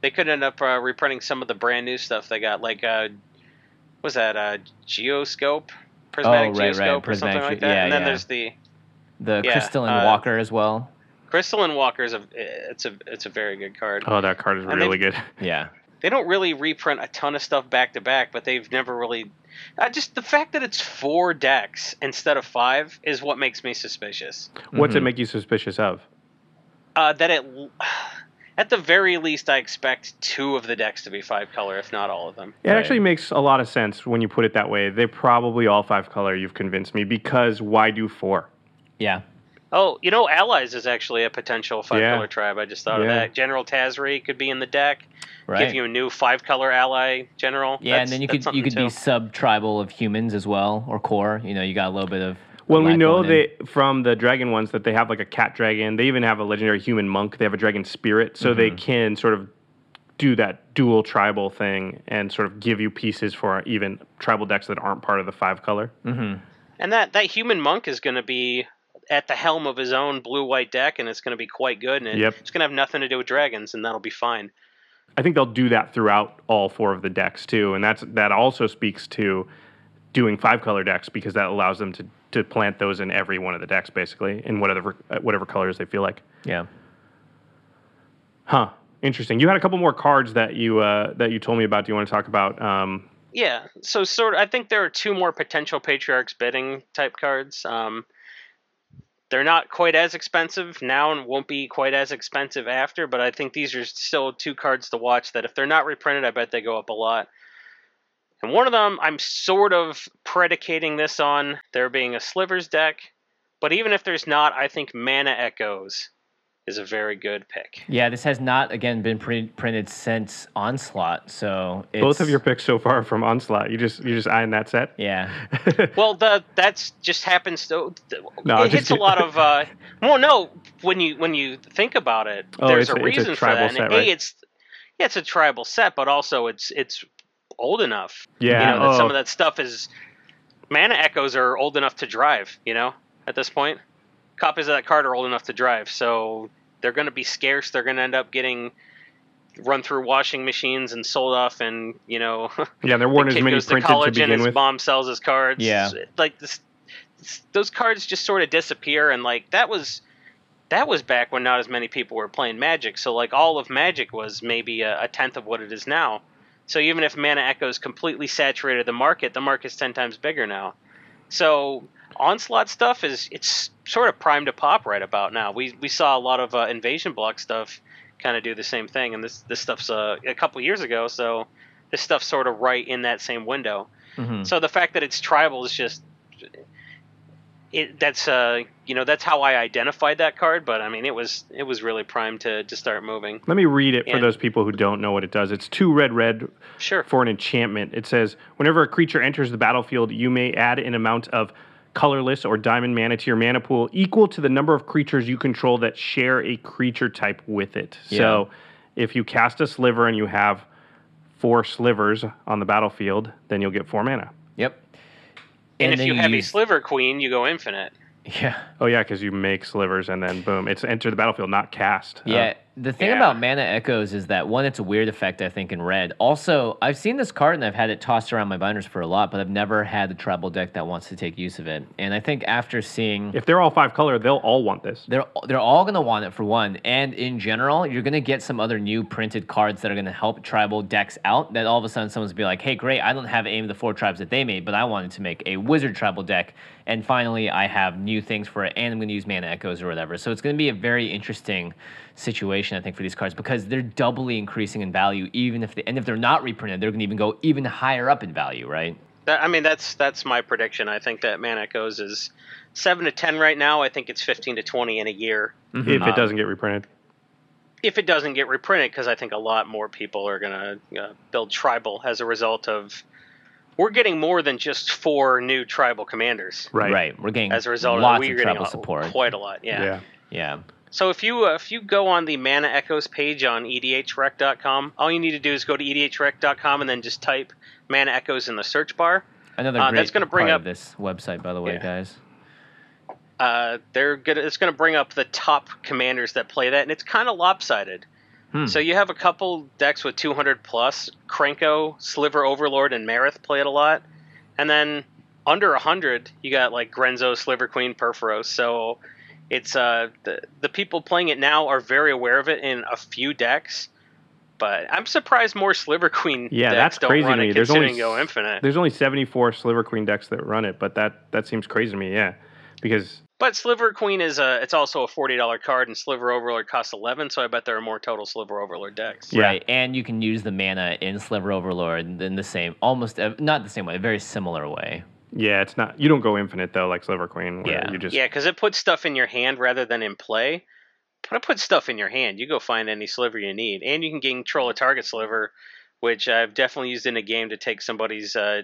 E: They could end up uh, reprinting some of the brand new stuff they got, like uh, was that uh, Geoscope, Prismatic
D: Oh, right, right,
E: Geoscope, or
D: Prismatic
E: something like that.
D: yeah,
E: and then
D: yeah.
E: there's the
D: The
E: Yeah,
D: Crystalline
E: uh,
D: Walker as well.
E: Crystalline Walker is a it's a it's a very good card.
C: Oh, that card is
E: And
C: really
E: they-
C: good.
D: Yeah.
E: they don't really reprint a ton of stuff back to back, but they've never really. Uh, just the fact that it's four decks instead of five is what makes me suspicious.
C: What's
D: Mm-hmm.
C: it make you suspicious of?
E: Uh, that it, at the very least, I expect two of the decks to be five color, if not all of them.
C: It
D: Right.
C: actually makes a lot of sense when you put it that way. They're probably all five color. You've convinced me because why do four?
D: Yeah.
E: Oh, you know, Allies is actually a potential five
C: Yeah.
E: color tribe. I just thought
C: Yeah.
E: of that. General Tazri could be in the deck.
D: Right.
E: Give you a new five color ally general.
D: yeah, and then you could you could
E: too.
D: be sub tribal of humans as well or core. You know, you got a little bit of.
C: Well, we know
D: going in.
C: from the dragon ones that they have like a cat dragon. They even have a legendary human monk. They have a dragon spirit, so they
D: Mm-hmm.
C: can sort of do that dual tribal thing and sort of give you pieces for even tribal decks that aren't part of the five color.
E: And that that human monk is going to be at the helm of his own blue white deck, and it's going to be quite good. And
C: Yep.
E: it's going to have nothing to do with dragons, and that'll be fine.
C: I think they'll do that throughout all four of the decks too, and that's that also speaks to doing five color decks because that allows them to to plant those in every one of the decks basically in whatever uh, whatever colors they feel like.
D: Yeah.
C: Huh. Interesting. You had a couple more cards that you uh, that you told me about. Do you want to talk about? Um,
E: Yeah, so sort of, I think there are two more potential Patriarch's Bidding type cards. Um, they're not quite as expensive now and won't be quite as expensive after, but I think these are still two cards to watch that if they're not reprinted, I bet they go up a lot. And one of them, I'm sort of predicating this on there being a Slivers deck, but even if there's not, I think Mana Echoes is a very good pick.
D: Yeah, this has not again been pre- printed since Onslaught, so it's,
C: both of your picks so far from Onslaught. You just you just eyeing that set.
D: Yeah.
E: Well, the that's just happens to.
C: No, I'm
E: it
C: just
E: hits a lot of. Uh, well, no, when you when you think about it,
C: Oh,
E: there's a
C: a- it's a
E: reason for that.
C: set,
E: and
C: right?
E: A, it's yeah, it's a tribal set, but also it's it's old enough.
C: Yeah,
E: you know, that some
C: oh.
E: of that stuff is mana echoes are old enough to drive. You know, at this point, copies of that card are old enough to drive, so they're going to be scarce. They're going to end up getting run through washing machines and sold off, and you know.
C: Yeah, there weren't
E: the
C: as many
E: goes to
C: printed to
E: college and
C: begin
E: his
C: with.
E: mom sells his cards.
D: Yeah.
E: like this, those cards just sort of disappear, and like that was that was back when not as many people were playing Magic. So like all of Magic was maybe a, a tenth of what it is now. So even if Mana Echoes completely saturated the market, the market's ten times bigger now. So onslaught stuff is it's sort of primed to pop right about now. We we saw a lot of uh, invasion block stuff kind of do the same thing, and this this stuff's uh, a couple years ago. So this stuff's sort of right in that same window.
D: Mhm.
E: So the fact that it's tribal is just it. That's uh you know that's how I identified that card. But I mean it was it was really primed to to start moving.
C: Let me read it for
E: Yeah.
C: those people who don't know what it does. It's two red red
E: Sure.
C: for an enchantment. It says whenever a creature enters the battlefield, you may add an amount of colorless or diamond mana to your mana pool equal to the number of creatures you control that share a creature type with it. So if you cast a sliver and you have four slivers on the battlefield, then you'll get four mana.
D: Yep.
E: And, if you have a sliver queen, you go infinite.
D: Yeah.
C: Oh yeah, because you make slivers and then boom, it's enter the battlefield, not cast. Uh,
D: Yeah. The thing
E: Yeah.
D: about Mana Echoes is that one, it's a weird effect, I think, in red. Also, I've seen this card and I've had it tossed around my binders for a lot, but I've never had a tribal deck that wants to take use of it. And I think after seeing
C: if they're all five color, they'll all want this.
D: they're they're all gonna want it for one, and in general, you're gonna get some other new printed cards that are gonna help tribal decks out. That all of a sudden someone's be like, "Hey, great! I don't have any of the four tribes that they made, but I wanted to make a wizard tribal deck, and finally I have new things for it, and I'm gonna use mana echoes or whatever." So it's gonna be a very interesting situation, I think, for these cards because they're doubly increasing in value, even if they, and if they're not reprinted, they're gonna even go even higher up in value, right?
E: That, I mean that's that's my prediction. I think that Mana Echoes is seven to ten right now. I think it's fifteen to twenty in a year.
C: If it doesn't get reprinted.
E: if it doesn't get reprinted, because I think a lot more people are gonna uh, build tribal as a result of. We're getting more than just four new tribal commanders.
C: Right. Right.
D: We're getting
E: As a result,
D: lots
E: we're
D: of
E: getting
D: tribal
E: a-
D: support.
E: quite a lot. Yeah.
C: yeah.
D: yeah.
E: So if you uh, if you go on the Mana Echoes page on edhrec.com, all you need to do is go to edhrec.com and then just type Mana Echoes in the search bar.
D: Another
E: Uh,
D: great
E: that's gonna bring
D: part
E: up-
D: of this website, by the way,
E: Yeah.
D: guys.
E: Uh, they're gonna it's gonna bring up the top commanders that play that, and it's kind of lopsided.
D: Hmm.
E: So you have a couple decks with 200 plus. Krenko, Sliver Overlord, and Marath play it a lot, and then under 100 you got like Grenzo, Sliver Queen, Purphoros. So it's uh the the people playing it now are very aware of it in a few decks. But I'm surprised more Sliver Queen
C: Yeah,
E: decks
C: that's
E: don't
C: crazy to me. There's only
E: go infinite.
C: There's only 74 Sliver Queen decks that run it, but that that seems crazy to me. Yeah, because
E: But Sliver Queen is a it's also a forty dollar card, and Sliver Overlord costs eleven. So I bet there are more total Sliver Overlord decks.
C: Yeah.
D: Right, and you can use the mana in Sliver Overlord in the same, almost not the same way, a very similar way.
C: Yeah, it's not. You don't go infinite though, like Sliver Queen. Where
D: Yeah.
C: you just
E: Yeah, because it puts stuff in your hand rather than in play. But it puts stuff in your hand. You go find any sliver you need, and you can control a target sliver, which I've definitely used in a game to take somebody's uh,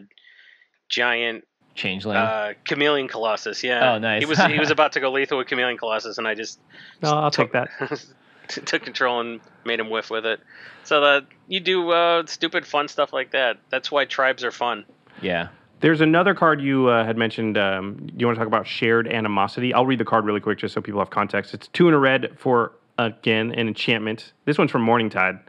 E: giant
D: Changeling.
E: uh, chameleon colossus. Yeah.
D: Oh, nice.
E: He was he was about to go lethal with chameleon colossus, and I just
C: No, I'll take that.
E: took control and made him whiff with it. So that you do uh, stupid fun stuff like that. That's why tribes are fun.
D: yeah.
C: There's another card you uh, had mentioned. Um, do you want to talk about shared animosity? I'll read the card really quick just so people have context. It's two in a red for, again, an enchantment. This one's from Morningtide.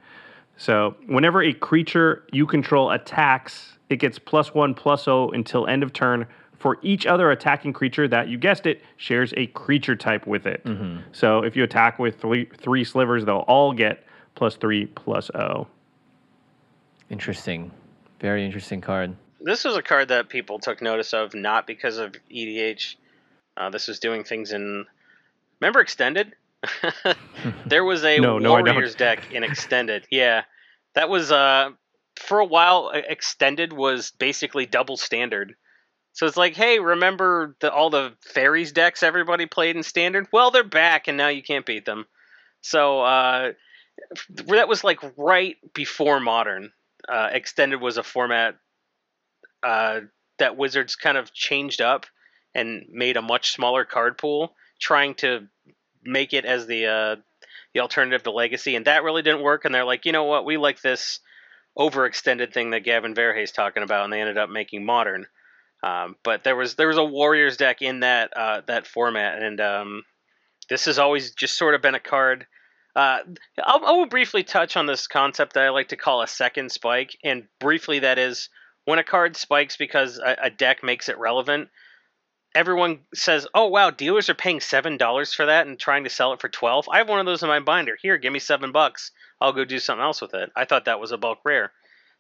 C: So whenever a creature you control attacks, it gets plus one, plus O until end of turn for each other attacking creature that, you guessed it, shares a creature type with it. So if you attack with three, three slivers, they'll all get plus three, plus O.
D: Interesting. Very interesting card.
E: This was a card that people took notice of, not because of EDH. Uh, this was doing things in. Remember Extended? there was a
C: No, no,
E: Warriors deck in Extended. Yeah, that was uh for a while. uh, Extended was basically double standard. So it's like, hey, remember the, all the fairies decks everybody played in Standard? Well, they're back, and now you can't beat them. So uh, that was like right before Modern. Uh, Extended was a format uh, that Wizards kind of changed up and made a much smaller card pool, trying to make it as the uh, the alternative to Legacy, and that really didn't work. And they're like, you know what, we like this overextended thing that Gavin Verhey's talking about, and they ended up making Modern. Um, but there was there was a Warriors deck in that uh, that format, and um, this has always just sort of been a card. Uh, I'll, I will briefly touch on this concept that I like to call a second spike, and briefly that is when a card spikes because a, a deck makes it relevant. Everyone says, "Oh wow, dealers are paying seven dollars for that and trying to sell it for twelve. I have one of those in my binder. Here, give me seven bucks. I'll go do something else with it." I thought that was a bulk rare.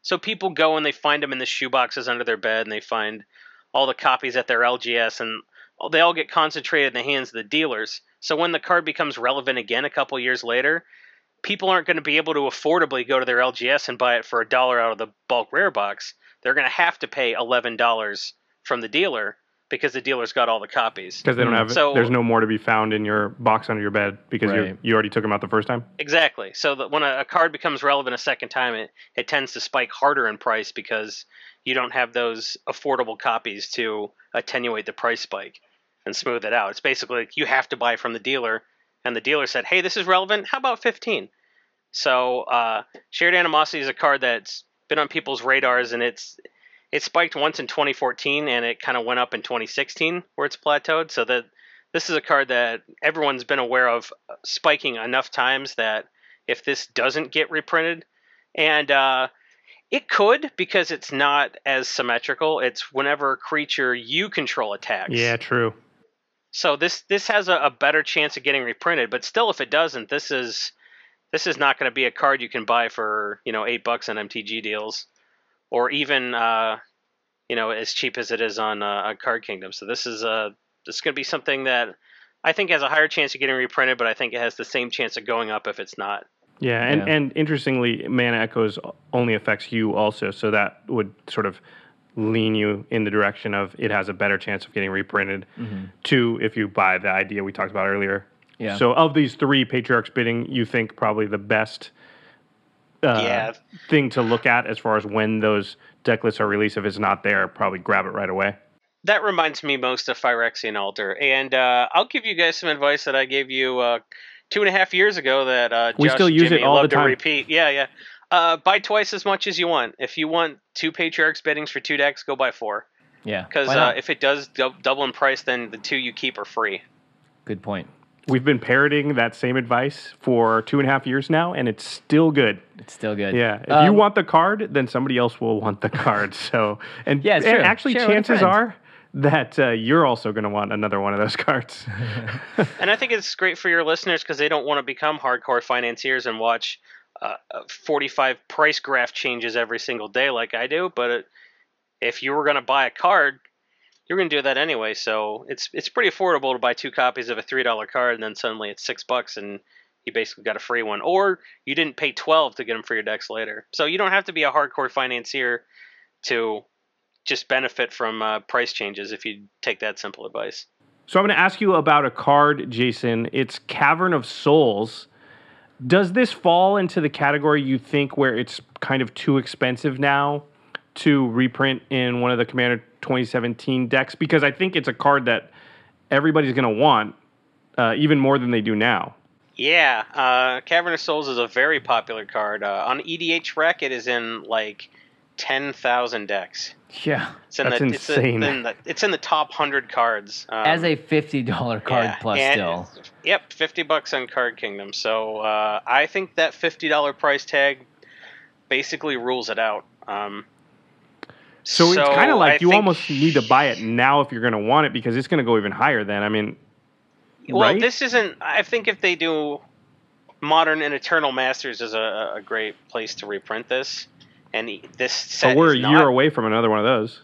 E: So people go and they find them in the shoe boxes under their bed, and they find all the copies at their LGS, and they all get concentrated in the hands of the dealers. So when the card becomes relevant again a couple years later, people aren't going to be able to affordably go to their LGS and buy it for a dollar out of the bulk rare box. They're going to have to pay eleven dollars from the dealer because the dealer's got all the copies.
C: Because they don't have,
E: So-
C: there's no more to be found in your box under your bed because you
D: Right.
C: you already took them out the first time.
E: Exactly. So that when a, a card becomes relevant a second time, it, it tends to spike harder in price because you don't have those affordable copies to attenuate the price spike and smooth it out. It's basically like you have to buy from the dealer, and the dealer said, "Hey, this is relevant. How about 15?" So uh, shared animosity is a card that's been on people's radars, and it's it spiked once in 2014, and it kind of went up in 2016 where it's plateaued. So that this is a card that everyone's been aware of uh, spiking enough times that if this doesn't get reprinted, and uh, it could because it's not as symmetrical. It's whenever a creature you control attacks.
C: Yeah, true.
E: So this this has a, a better chance of getting reprinted, but still, if it doesn't, this is this is not going to be a card you can buy for you know eight bucks on MTG deals, or even uh, you know as cheap as it is on uh, on Card Kingdom. So this is uh this is going to be something that I think has a higher chance of getting reprinted, but I think it has the same chance of going up if it's not.
C: Yeah, and,
D: Yeah.
C: and interestingly, Mana Echoes only affects you also, so that would sort of lean you in the direction of it has a better chance of getting reprinted. Two, if you buy the idea we talked about earlier.
D: Yeah.
C: So of these three Patriarch's Bidding, you think probably the best uh,
E: Yeah.
C: thing to look at as far as when those deck lists are released. If it's not there, probably grab it right away.
E: that reminds me most of Phyrexian Altar. And uh, I'll give you guys some advice that I gave you uh, two and a half years ago that uh,
C: We
E: Josh
C: still use
E: Jimmy
C: it all
E: love
C: the
E: to
C: time.
E: repeat. Yeah, yeah. Uh, buy twice as much as you want. If you want two Patriarchs biddings for two decks, go buy four.
D: Yeah.
E: Because uh, if it does dou- double in price, then the two you keep are free.
D: Good point.
C: We've been parroting that same advice for two and a half years now, and it's still good.
D: It's still good.
C: Yeah, if you
D: Um,
C: want the card, then somebody else will want the card. So, and,
D: Yeah,
C: and actually,
D: Share
C: chances are that uh, you're also going to want another one of those cards.
E: And I think it's great for your listeners because they don't want to become hardcore financiers and watch uh, uh, 45 price graph changes every single day like I do. But if you were going to buy a card, you're going to do that anyway. So it's it's pretty affordable to buy two copies of a three dollar card, and then suddenly it's six bucks, and you basically got a free one. Or you didn't pay 12 to get them for your decks later. So you don't have to be a hardcore financier to just benefit from uh, price changes if you take that simple advice.
C: So I'm going to ask you about a card, Jason. It's Cavern of Souls. Does this fall into the category you think where it's kind of too expensive now to reprint in one of the Commander 2017 decks? Because I think it's a card that everybody's going to want uh, even more than they do now.
E: Yeah, uh, Cavern of Souls is a very popular card. Uh, on EDH Rec, it is in like 10,000 decks.
D: Yeah.
E: It's in
C: That's
E: the,
C: insane.
E: It's in, the, it's in the top 100 cards. Um,
D: As a fifty dollar card
E: yeah,
D: plus
E: and-
D: still.
E: Yep, 50 bucks on Card Kingdom. So uh, I think that $50 price tag basically rules it out. Um,
C: So, it's kind of like
E: I
C: you
E: think-
C: almost need to buy it now if you're going to want it because it's going to go even higher then. I mean,
E: Well,
C: right?
E: this isn't. I think if they do Modern and Eternal Masters is a, a great place to reprint this. And this set
C: but we're a
E: is
C: year
E: not-
C: away from another one of those.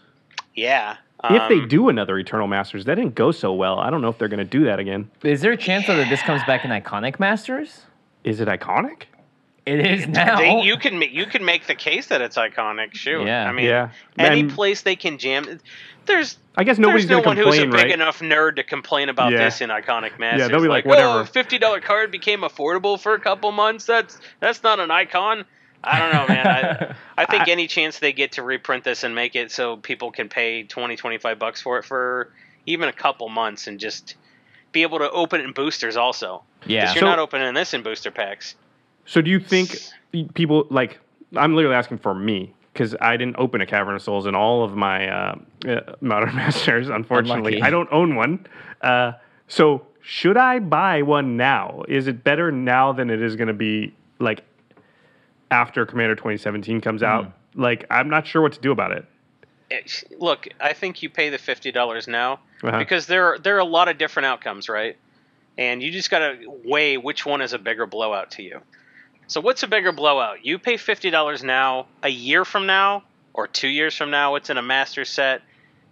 E: Yeah.
C: if they
E: um,
C: do another Eternal Masters, that didn't go so well. I don't know if they're going to do that again.
D: Is there a chance though that this comes back in Iconic Masters?
C: Is it iconic?
D: It is now.
E: They, you can ma- you can make the case that it's iconic. Shoot.
D: Yeah.
E: I mean,
C: Yeah.
E: any
C: And-
E: place they can jam. There's
C: I guess nobody's
E: there's no one
C: to
E: who's a big
C: right?
E: enough nerd to complain about
C: Yeah.
E: this in iconic masters.
C: they'll be like,
E: oh,
C: whatever."
E: fifty dollar card became affordable for a couple months. That's that's not an icon. I don't know, man. I, I think any chance they get to reprint this and make it so people can pay 20, 25 bucks for it for even a couple months and just be able to open it in boosters also.
D: yeah.
E: Because you're
C: So-
E: not opening this in booster packs.
C: So do you think people like? I'm literally asking for me because I didn't open a Cavern of Souls in all of my uh, uh, Modern Masters. Unfortunately,
D: Unlucky.
C: I don't own one. Uh, so should I buy one now? Is it better now than it is going to be like after Commander 2017 comes out?
D: Hmm.
C: Like I'm not sure what to do about it.
E: It- look, I think you pay the fifty dollars now
C: Uh-huh.
E: because there are, there are a lot of different outcomes, right? And you just got to weigh which one is a bigger blowout to you. So what's a bigger blowout? You pay fifty dollars now, a year from now, or two years from now, it's in a master set.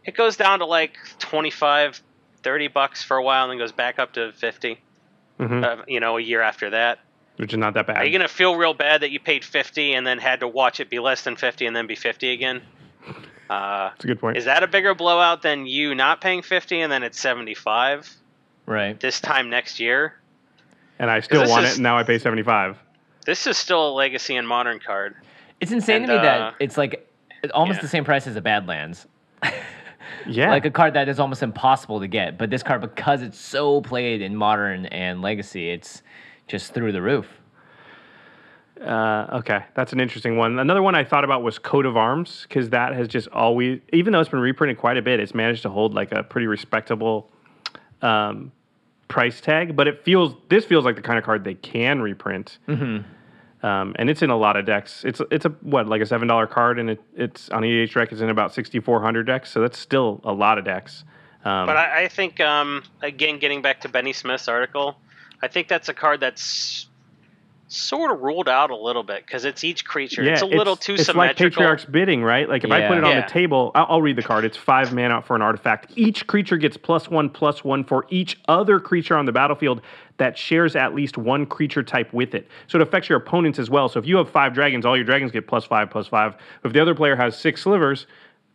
E: It goes down to like 25, 30 bucks for a while, and then goes back up to 50
C: Mhm.
E: Uh, you know, a year after that.
C: which is not that bad.
E: Are you gonna feel real bad that you paid fifty and then had to watch it be less than fifty and then be fifty again? Uh,
C: That's a good point.
E: is that a bigger blowout than you not paying 50 and then it's 75
D: right.
E: this time next year?
C: and I still want
E: is-
C: it, and now I pay 75.
E: This is still a legacy and modern card.
D: It's insane to me
E: uh,
D: that it's like almost
E: yeah.
D: the same price as a Badlands.
C: Yeah.
D: Like a card that is almost impossible to get, but this card because it's so played in modern and legacy, it's just through the roof.
C: Uh, okay, that's an interesting one. Another one I thought about was Coat of Arms because that has just always, even though it's been reprinted quite a bit, it's managed to hold like a pretty respectable um, price tag. But it feels this feels like the kind of card they can reprint, mm-hmm. um, and it's in a lot of decks. It's it's a what like a seven dollar card, and it, it's on EDH Rec. It's in about sixty four hundred decks, so that's still a lot of decks. Um,
E: But I, I think, um, again, getting back to Bennie Smith's article, I think that's a card that's sort of ruled out a little bit because it's each creature. it's a little too
C: it's
E: symmetrical.
C: It's like Patriarch's bidding, right? Like if I put it on
E: Yeah.
C: the table, I'll, I'll read the card. It's five mana for an artifact. Each creature gets plus one, plus one for each other creature on the battlefield that shares at least one creature type with it. So it affects your opponents as well. So if you have five dragons, all your dragons get plus five, plus five. If the other player has six slivers,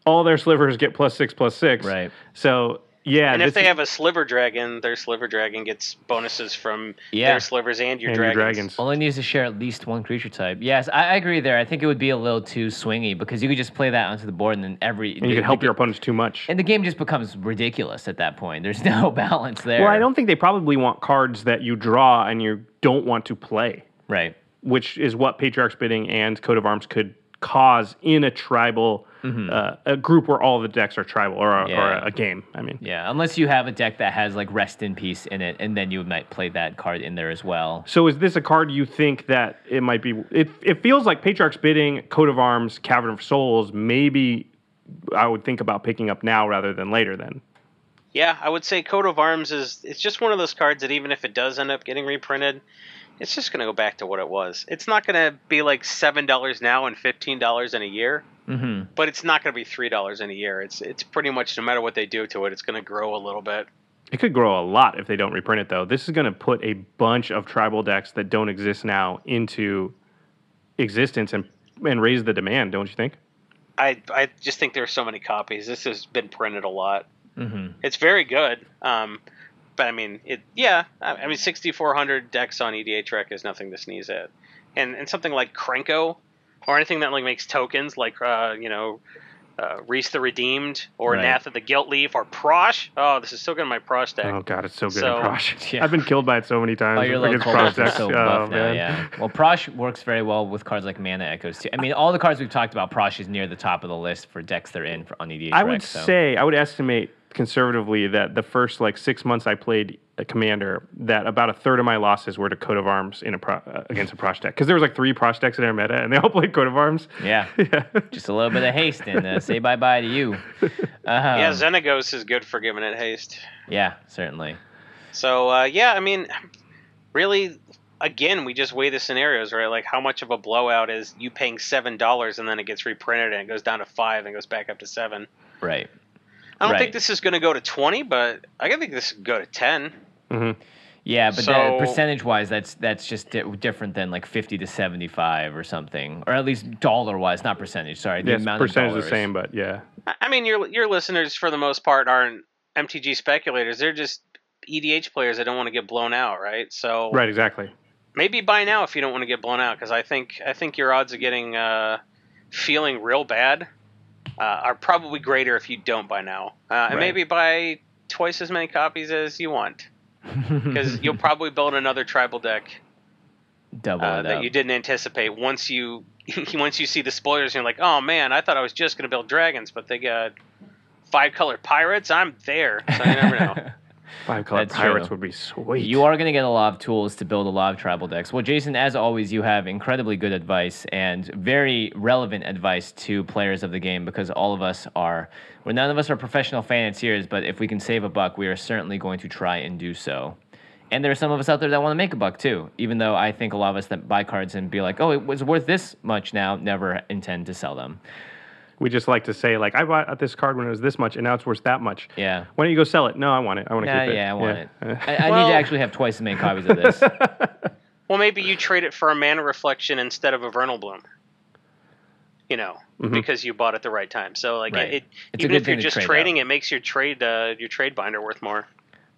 C: all their slivers get plus six, plus six.
D: Right.
C: So yeah,
E: and if they
C: is-
E: have a sliver dragon, their sliver dragon gets bonuses from
D: Yeah.
E: their slivers and your
C: and your
E: dragons.
C: dragons.
D: Only needs to share at least one creature type. Yes, I, I agree there. I think it would be a little too swingy because you could just play that onto the board and then every
C: and you can help your opponents too much.
D: and the game just becomes ridiculous at that point. There's no balance there.
C: Well, I don't think they probably want cards that you draw and you don't want to play.
D: Right.
C: which is what Patriarch's Bidding and Coat of Arms could cause in a tribal uh, a group where all the decks are tribal or a, or a, a game. I mean,
D: Yeah, unless you have a deck that has like Rest in Peace in it, and then you might play that card in there as well.
C: so is this a card you think that it might be? It, it feels like Patriarch's Bidding, Coat of Arms, Cavern of Souls. Maybe I would think about picking up now rather than later. Then
E: Yeah, I would say Coat of Arms is it's just one of those cards that even if it does end up getting reprinted, it's just going to go back to what it was. It's not going to be like seven dollars now and fifteen dollars in a year,
D: Mm-hmm.
E: but it's not going to be three dollars in a year. It's it's pretty much no matter what they do to it, it's going to grow a little bit.
C: it could grow a lot if they don't reprint it. Though this is going to put a bunch of tribal decks that don't exist now into existence and and raise the demand. Don't you think?
E: I I just think there's so many copies. This has been printed a lot.
D: hmm
E: It's very good. Um, but I mean, it yeah. I, I mean, 6400 decks on EDH Rec is nothing to sneeze at, and and something like Krenko, or anything that like makes tokens like uh, you know. Uh, Rhys the Redeemed, or
D: Right.
E: Nath of the Gilt-Leaf, or Prossh. Oh, this is so good in my Prossh deck.
C: Oh god, it's so good
E: So-
C: in Prossh.
D: Yeah.
C: I've been killed by it so many times.
D: Oh, your little
C: against Prossh
D: are
C: decks.
D: so
C: Oh,
D: now, yeah. Well, Prossh works very well with cards like Mana Echoes too. I mean, all the cards we've talked about, Prossh is near the top of the list for decks they're in for, on EDH.
C: I
D: Rec,
C: would
D: so.
C: say I would estimate conservatively that the first like six months I played a commander, that about a third of my losses were to coat of arms in a pro, uh, against a Prossh deck because there was like three Prossh decks in our meta and they all played coat of arms.
D: Yeah.
C: yeah.
D: Just a little bit of haste and uh, say bye bye to you. Um,
E: yeah, Xenagos is good for giving it haste.
D: yeah, certainly.
E: So uh, yeah, I mean, really, again, we just weigh the scenarios, right? Like how much of a blowout is you paying seven dollars and then it gets reprinted and it goes down to five and goes back up to seven.
D: Right.
E: I don't
D: Right.
E: think this is going to go to twenty, but I think this could go to ten.
D: Yeah, but
E: So-
D: percentage wise, that's that's just di- different than like fifty to seventy five or something, or at least dollar wise, not percentage. Sorry, the
C: Yes,
D: amount of
C: percentage is the same, but yeah.
E: I- I mean, your your listeners for the most part aren't MTG speculators. They're just EDH players that don't want to get blown out, right? So
C: Right, exactly.
E: maybe buy now if you don't want to get blown out because I think I think your odds of getting uh, feeling real bad uh, are probably greater if you don't buy now, uh, and
C: Right.
E: maybe buy twice as many copies as you want because you'll probably build another tribal deck
D: Double
E: uh, that you didn't anticipate once you once you see the spoilers and you're like, oh man, I thought I was just gonna build dragons, but they got five colored pirates. I'm there, so you never know.
C: Five color
D: That's
C: pirates
D: true.
C: would be sweet.
D: You are going to get a lot of tools to build a lot of tribal decks. Well, Jason, as always, you have incredibly good advice and very relevant advice to players of the game because all of us are, well, none of us are professional financiers, but if we can save a buck, we are certainly going to try and do so. And there are some of us out there that want to make a buck too, even though I think a lot of us that buy cards and be like, oh, it was worth this much now, never intend to sell them.
C: We just like to say like I bought this card when it was this much and now it's worth that much.
D: Yeah.
C: Why don't you go sell it? No, I want it. I want to
D: Nah,
C: keep it.
D: yeah, I want it. I, I need to actually have twice as many copies of this.
E: Well, maybe you trade it for a mana reflection instead of a vernal bloom. You know, because you bought it the right time. So like
D: Mm-hmm. Right.
E: it,
D: It's a
E: even if you're just
D: trade
E: trading,
D: out.
E: it makes your trade uh, your trade binder worth more.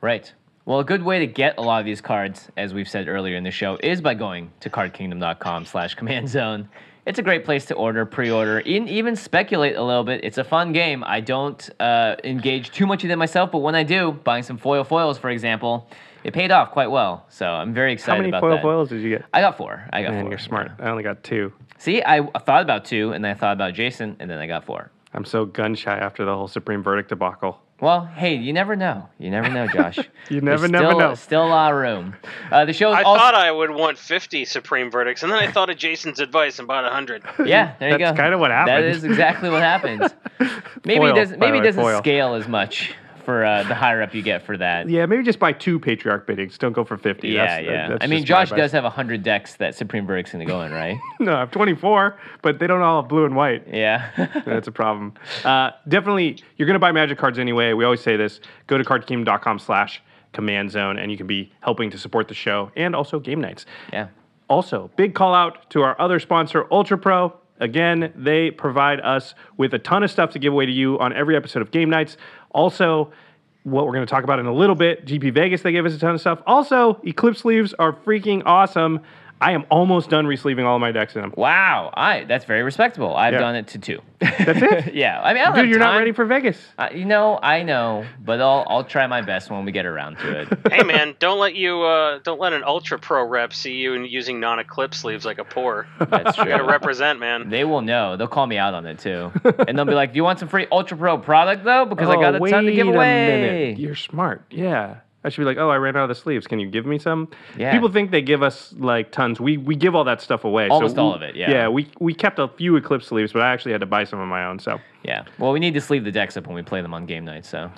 D: Right. Well, a good way to get a lot of these cards, as we've said earlier in the show, is by going to cardkingdom.com slash command zone. It's a great place to order, pre-order, and even speculate a little bit. It's a fun game. I don't uh, engage too much in it myself, but when I do, buying some foil foils, for example, it paid off quite well. So I'm very excited
C: How many
D: about
C: foil
D: that.
C: foils did you get?
D: I got four. I got
C: Man,
D: four.
C: you're smart. I only got two.
D: See, I thought about two, and then I thought about Jason, and then I got four.
C: I'm so gun shy after the whole Supreme Verdict debacle.
D: Well, hey, you never know. You never know, Josh.
C: You never,
D: There's
C: never
D: still,
C: know.
D: Still a lot of room. Uh, the show is
E: I
D: also
E: thought I would want 50 supreme verdicts, and then I thought of Jason's advice and bought 100.
D: Yeah, there you go.
C: That's kinda what happened.
D: is exactly what happens. Maybe
C: Foil,
D: it doesn't.
C: by the
D: Maybe it doesn't
C: foil.
D: scale as much for uh, the higher up you get for that.
C: Yeah, maybe just buy two Patriarch biddings. Don't go for 50.
D: Yeah,
C: That's-
D: yeah.
C: that's
D: I mean, Josh does have hundred decks that Supreme Verdict's going to go in, right?
C: No, I have 24, but they don't all have blue and white.
D: yeah.
C: That's a problem. Uh, definitely, you're going to buy Magic cards anyway. We always say this. Go to cardkingdom.com slash command zone, and you can be helping to support the show and also Game Knights.
D: yeah.
C: Also, big call out to our other sponsor, Ultra Pro. Again, they provide us with a ton of stuff to give away to you on every episode of Game Knights. Also, what we're going to talk about in a little bit, GP Vegas, they gave us a ton of stuff. Also, Eclipse sleeves are freaking awesome. I am almost done resleeving all of my decks in them.
D: Wow. I that's very respectable. I've
C: Yeah.
D: done it to two.
C: That's it?
D: yeah. I mean, I don't
C: Dude,
D: have
C: you're not ready for Vegas.
D: Uh, you know, I know, but I'll I'll try my best when we get around to it.
E: hey man, don't let you uh, don't let an ultra pro rep see you in using non-eclipse sleeves like a poor.
D: That's
E: You gotta represent, man.
D: They will know. They'll call me out on it too, and they'll be like, "Do you want some free Ultra Pro product though? Because I got a
C: Oh,
D: ton to give
C: wait a
D: away."
C: minute. You're smart. Yeah. I should be like, oh, I ran out of the sleeves. Can you give me some?
D: Yeah.
C: People think they give us like tons. We we give all that stuff away.
D: Almost
C: we-
D: all of it, yeah.
C: Yeah. We we kept a few Eclipse sleeves, but I actually had to buy some of my own. So,
D: Yeah. Well, we need to sleeve the decks up when we play them on game night. So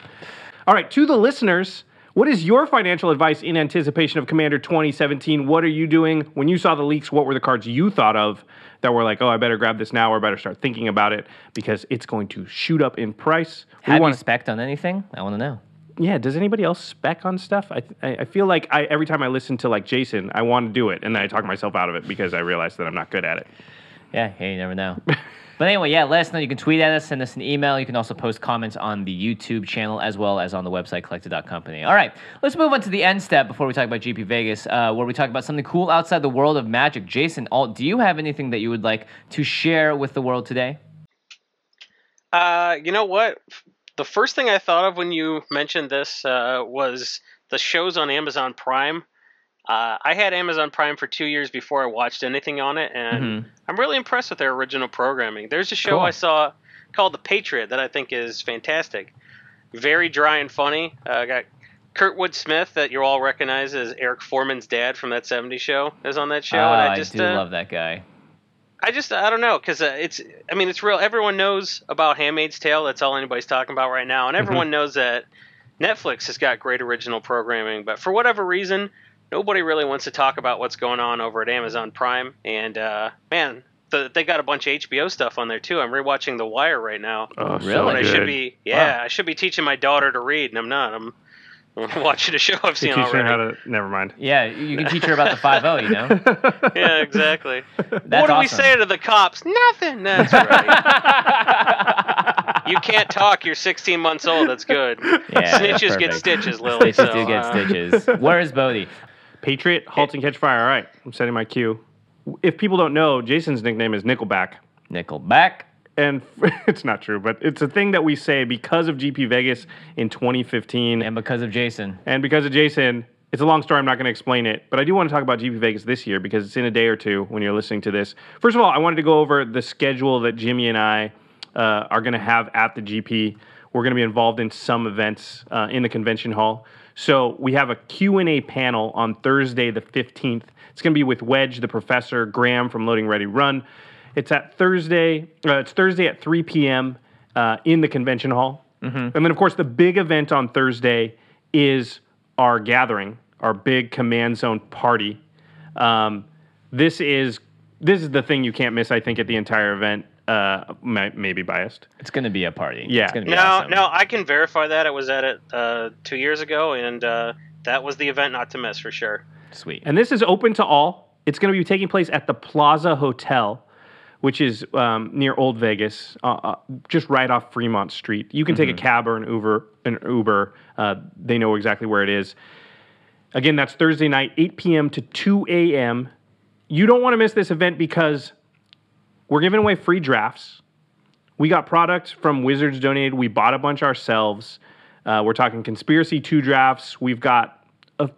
C: all right. To the listeners, what is your financial advice in anticipation of Commander 2017? What are you doing when you saw the leaks? What were the cards you thought of that were like, oh, I better grab this now or better start thinking about it because it's going to shoot up in price. We
D: have
C: wanna-
D: you spec'd on anything? I want to know.
C: Yeah does anybody else spec on stuff i i I feel like i every time i listen to like jason i want to do it and then i talk myself out of it because i realize that i'm not good at it
D: Yeah. Hey, you never know. But anyway, yeah, let us know. You can tweet at us, send us an email. You can also post comments on the YouTube channel as well as on the website collected.company. All right, let's move on to the end step before we talk about GP Vegas, uh, where we talk about something cool outside the world of magic. Jason, Alt, do you have anything that you would like to share with the world today?
E: Uh, you know what? The first thing I thought of when you mentioned this uh, was the shows on Amazon Prime. Uh, I had Amazon Prime for two years before I watched anything on it, and
D: Mhm.
E: I'm really impressed with their original programming. There's a show
D: Cool.
E: I saw called The Patriot that I think is fantastic. Very dry and funny. Uh, got Kurtwood Smith, that you all recognize as Eric Forman's dad from that '70s show, is on that show,
D: Ah,
E: and
D: I,
E: I just
D: do
E: uh,
D: love that guy.
E: I just I don't know because uh, it's I mean it's real. Everyone knows about *Handmaid's Tale*. That's all anybody's talking about right now, and everyone knows that Netflix has got great original programming. But for whatever reason, nobody really wants to talk about what's going on over at Amazon Prime. And uh, man, the, they got a bunch of HBO stuff on there too. I'm rewatching The Wire right now.
C: Oh,
D: Really?
C: so
E: When I should be yeah, I should be teaching my daughter to read, and I'm not. I'm, I'm watching a show I've seen
C: You're teaching her
E: already.
C: how to. Never mind.
D: Yeah, you can teach her about the 5 0, you know?
E: Yeah, exactly.
D: That's
E: what do we say to the cops? Nothing. That's right. you can't talk. You're 16 months old. That's good.
D: Yeah, that's
E: Snitches get stitches, Lily.
D: Stitches
E: so,
D: do get
E: uh,
D: stitches. Where is Bodie?
C: Patriot, halt and catch fire. All right, I'm setting my cue. If people don't know, Jason's nickname is Nickelback.
D: Nickelback.
C: And it's not true, but it's a thing that we say because of GP Vegas in 2015
D: And because of Jason.
C: and because of Jason. It's a long story. I'm not going to explain it, but I do want to talk about GP Vegas this year because it's in a day or two when you're listening to this. First of all, I wanted to go over the schedule that Jimmy and I uh, are going to have at the GP. We're going to be involved in some events uh, in the convention hall. So we have a Q&A panel on Thursday the 15th. It's going to be with Wedge, the professor, Graham from Loading Ready Run. It's at Thursday. Uh, it's Thursday at 3 p.m. Uh, in the convention hall. And then, of course, the big event on Thursday is our gathering, our big command zone party. Um, this is this is the thing you can't miss. I think at the entire event. Uh, may, maybe biased.
D: It's going to be a party.
C: Yeah.
D: It's be
E: No,
D: awesome.
E: no, I can verify that. I was at it uh, two years ago, and uh, that was the event not to miss for sure.
D: Sweet.
C: And this is open to all. It's going to be taking place at the Plaza Hotel, which is um, near Old Vegas, uh, uh, just right off Fremont Street. You can take a cab or an Uber. An Uber. Uh, they know exactly where it is. Again, that's Thursday night, 8 p.m. to 2 a.m. You don't want to miss this event because we're giving away free drafts. We got products from Wizards donated. We bought a bunch ourselves. Uh, we're talking conspiracy two drafts. We've got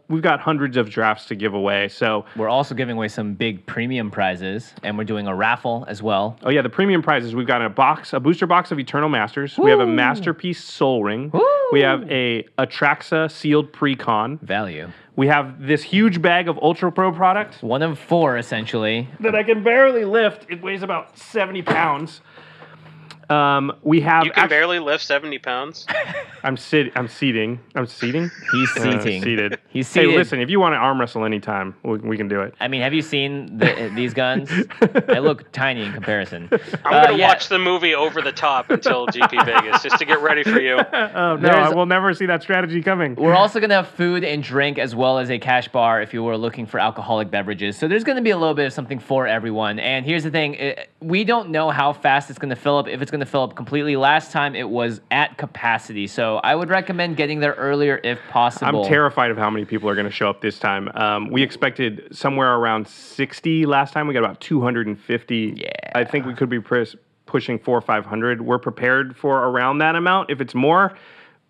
C: we've got hundreds of drafts to give away. So
D: We're also giving away some big premium prizes, and we're doing a raffle as well.
C: oh yeah, the premium prizes. We've got a box, a booster box of Eternal Masters. We have a masterpiece Sol Ring.
D: Woo.
C: We have a Atraxa sealed precon.
D: Value.
C: We have this huge bag of Ultra Pro product
D: One of four, essentially.
C: that I can barely lift. It weighs about seventy pounds. Um, we have.
E: You can
C: act-
E: barely lift 70 pounds.
C: I'm sit. I'm seating. I'm seating.
D: He's
C: Uh,
D: seating.
C: seated.
D: He's seated.
C: Hey, listen. If you want to arm wrestle anytime, we, we can do it.
D: I mean, have you seen the, these guns? they look tiny in comparison.
E: I'm
D: Uh,
E: gonna
D: yeah.
E: watch the movie over the top until GP Vegas just to get ready for you.
C: Oh no,
D: There's-
C: I will never see that strategy coming.
D: We're also going to have food and drink as well as a cash bar if you were looking for alcoholic beverages. So there's going to be a little bit of something for everyone. And here's the thing it, we don't know how fast it's going to fill up, if it's going to fill up completely. Last time it was at capacity. So I would recommend getting there earlier if possible.
C: I'm terrified of how many people are going to show up this time. Um, we expected somewhere around 60 last time. We got about 250.
D: Yeah.
C: I think we could be pres- pushing four or 500. We're prepared for around that amount. If it's more,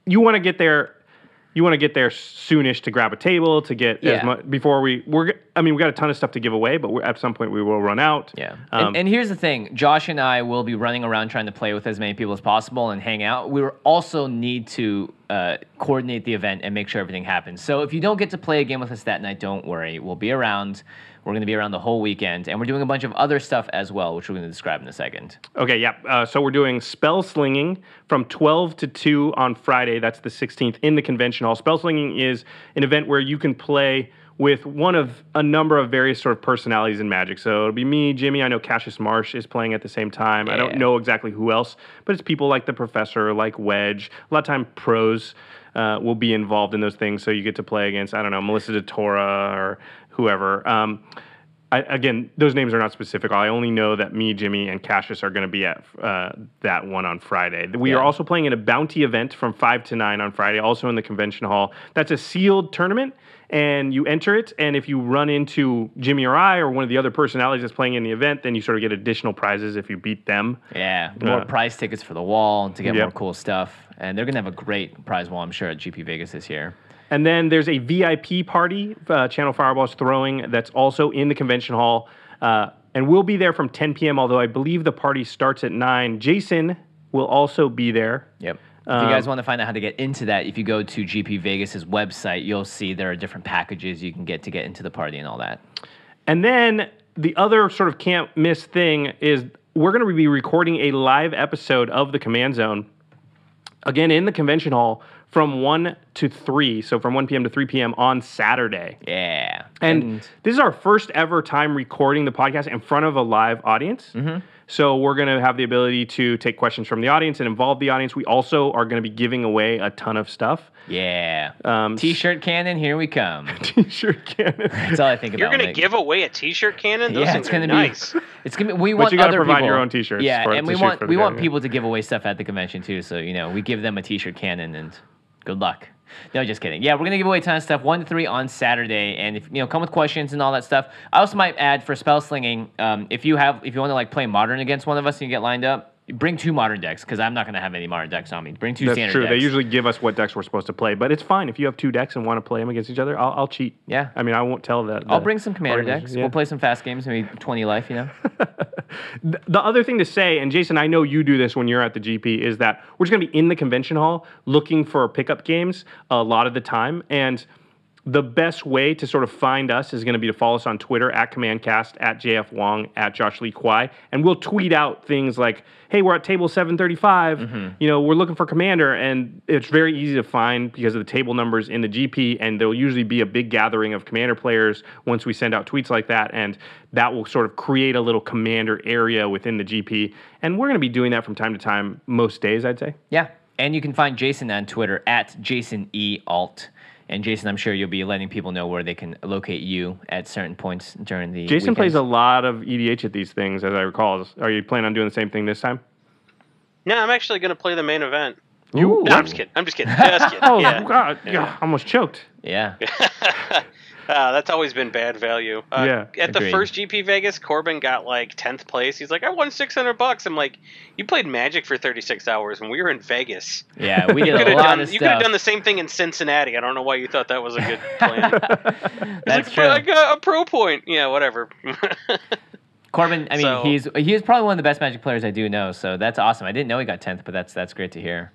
C: you want to get there. You want to get there soonish to grab a table to get
D: Yeah.
C: as much before we. We're. I mean, we got a ton of stuff to give away, but we're, at some point we will run out.
D: Yeah.
C: Um,
D: and, and here's the thing Josh and I will be running around trying to play with as many people as possible and hang out. We also need to uh, coordinate the event and make sure everything happens. So if you don't get to play a game with us that night, don't worry. We'll be around. We're going to be around the whole weekend. And we're doing a bunch of other stuff as well, which we're going to describe in a second.
C: Okay, yeah. Uh, so we're doing spell slinging from 12 to 2 on Friday. That's the 16th in the convention hall. Spell slinging is an event where you can play with one of a number of various sort of personalities in Magic. So it'll be me, Jimmy. I know Cassius Marsh is playing at the same time. I don't know exactly who else, but it's people like the Professor, like Wedge. A lot of time, pros uh, will be involved in those things. So you get to play against I don't know Melissa DeTora or whoever. Um, I, again, those names are not specific. I only know that me, Jimmy, and Cassius are going to be at uh, that one on Friday. We
D: Yeah.
C: are also playing in a bounty event from 5 to 9 on Friday, also in the convention hall. That's a sealed tournament, and you enter it. And if you run into Jimmy or I or one of the other personalities that's playing in the event, then you sort of get additional prizes if you beat them.
D: Yeah, more
C: Yeah.
D: prize tickets for the wall to get
C: Yep.
D: more cool stuff. And they're going to have a great prize wall, I'm sure, at GP Vegas this year.
C: And then there's a VIP party uh, Channel Fireball's throwing that's also in the convention hall. Uh, and we'll be there from 10 p.m., although I believe the party starts at 9. Jason will also be there.
D: Yep. If you guys
C: Um,
D: want to find out how to get into that, if you go to GP Vegas's website, you'll see there are different packages you can get to get into the party and all that.
C: And then the other sort of can't miss thing is we're going to be recording a live episode of the Command Zone again in the convention hall from 1 to 3. So from 1 p.m. to 3 p.m. on Saturday.
D: Yeah.
C: And, this is our first ever time recording the podcast in front of a live audience. So we're going to have the ability to take questions from the audience and involve the audience. We also are going to be giving away a ton of stuff.
D: yeah.
C: Um,
D: T-shirt cannon, here we come.
C: T-shirt cannon.
D: That's all I think about.
E: You're gonna give away a T-shirt cannon? Those
D: yeah, it's gonna be.
E: nice.
D: It's gonna be. We want
C: you gotta
D: other
C: provide
D: people.
C: your own t-shirts
D: Yeah,
C: for-
D: and
C: to
D: we want we want people to give away stuff at the convention too. So you know, we give them a T-shirt cannon and good luck. No, just kidding. Yeah, we're gonna give away a ton of stuff. One to three on Saturday, and if you know, come with questions and all that stuff. I also might add for spell slinging. Um, if you have, if you want to like play modern against one of us and you get lined up, bring two modern decks because I'm not gonna have any modern decks on me. Bring two
C: That's
D: standard
C: true.
D: decks.
C: They usually give us what decks we're supposed to play, but it's fine if you have two decks and want to play them against each other. I'll, I'll cheat.
D: Yeah.
C: I mean, I won't tell that.
D: I'll bring some commander decks.
C: yeah.
D: We'll play some fast games, maybe 20 life. You know.
C: The other thing to say, and Jason, I know you do this when you're at the GP, is that we're just going to be in the convention hall looking for pickup games a lot of the time. And the best way to sort of find us is going to be to follow us on Twitter at CommandCast, at JF Wong, at Josh Lee Kwai. And we'll tweet out things like, hey, we're at table 735. Mm-hmm. You know, we're looking for Commander. And it's very easy to find because of the table numbers in the GP. And there'll usually be a big gathering of Commander players once we send out tweets like that. And that will sort of create a little Commander area within the GP. And we're going to be doing that from time to time, most days, I'd say.
D: Yeah. And you can find Jason on Twitter at Jason E Alt. And Jason, I'm sure you'll be letting people know where they can locate you at certain points during the.
C: Jason plays a lot of EDH at these things, as I recall. Are you planning on doing the same thing this time?
E: No, I'm actually gonna play the main event.
C: You?
E: No, I'm just kidding. I'm just kidding. Just kidding.
C: Oh,
E: yeah.
C: God. Yeah. Almost choked.
D: Yeah.
E: Uh, that's always been bad value. Uh,
C: Yeah,
E: At the first GP Vegas, Corbin got like 10th place. He's like, I won 600 bucks. I'm like, you played Magic for 36 hours when we were in Vegas.
D: Yeah. We did
E: You
D: a
E: could have
D: lot
E: done,
D: of
E: you could have done the same thing in Cincinnati. I don't know why you thought that was a good plan.
D: That's
E: like,
D: true.
E: "But I got a pro point. Yeah, whatever.
D: Corbin, I mean,
E: So-
D: he's he's probably one of the best Magic players I do know. So that's awesome. I didn't know he got 10th, but that's that's great to hear.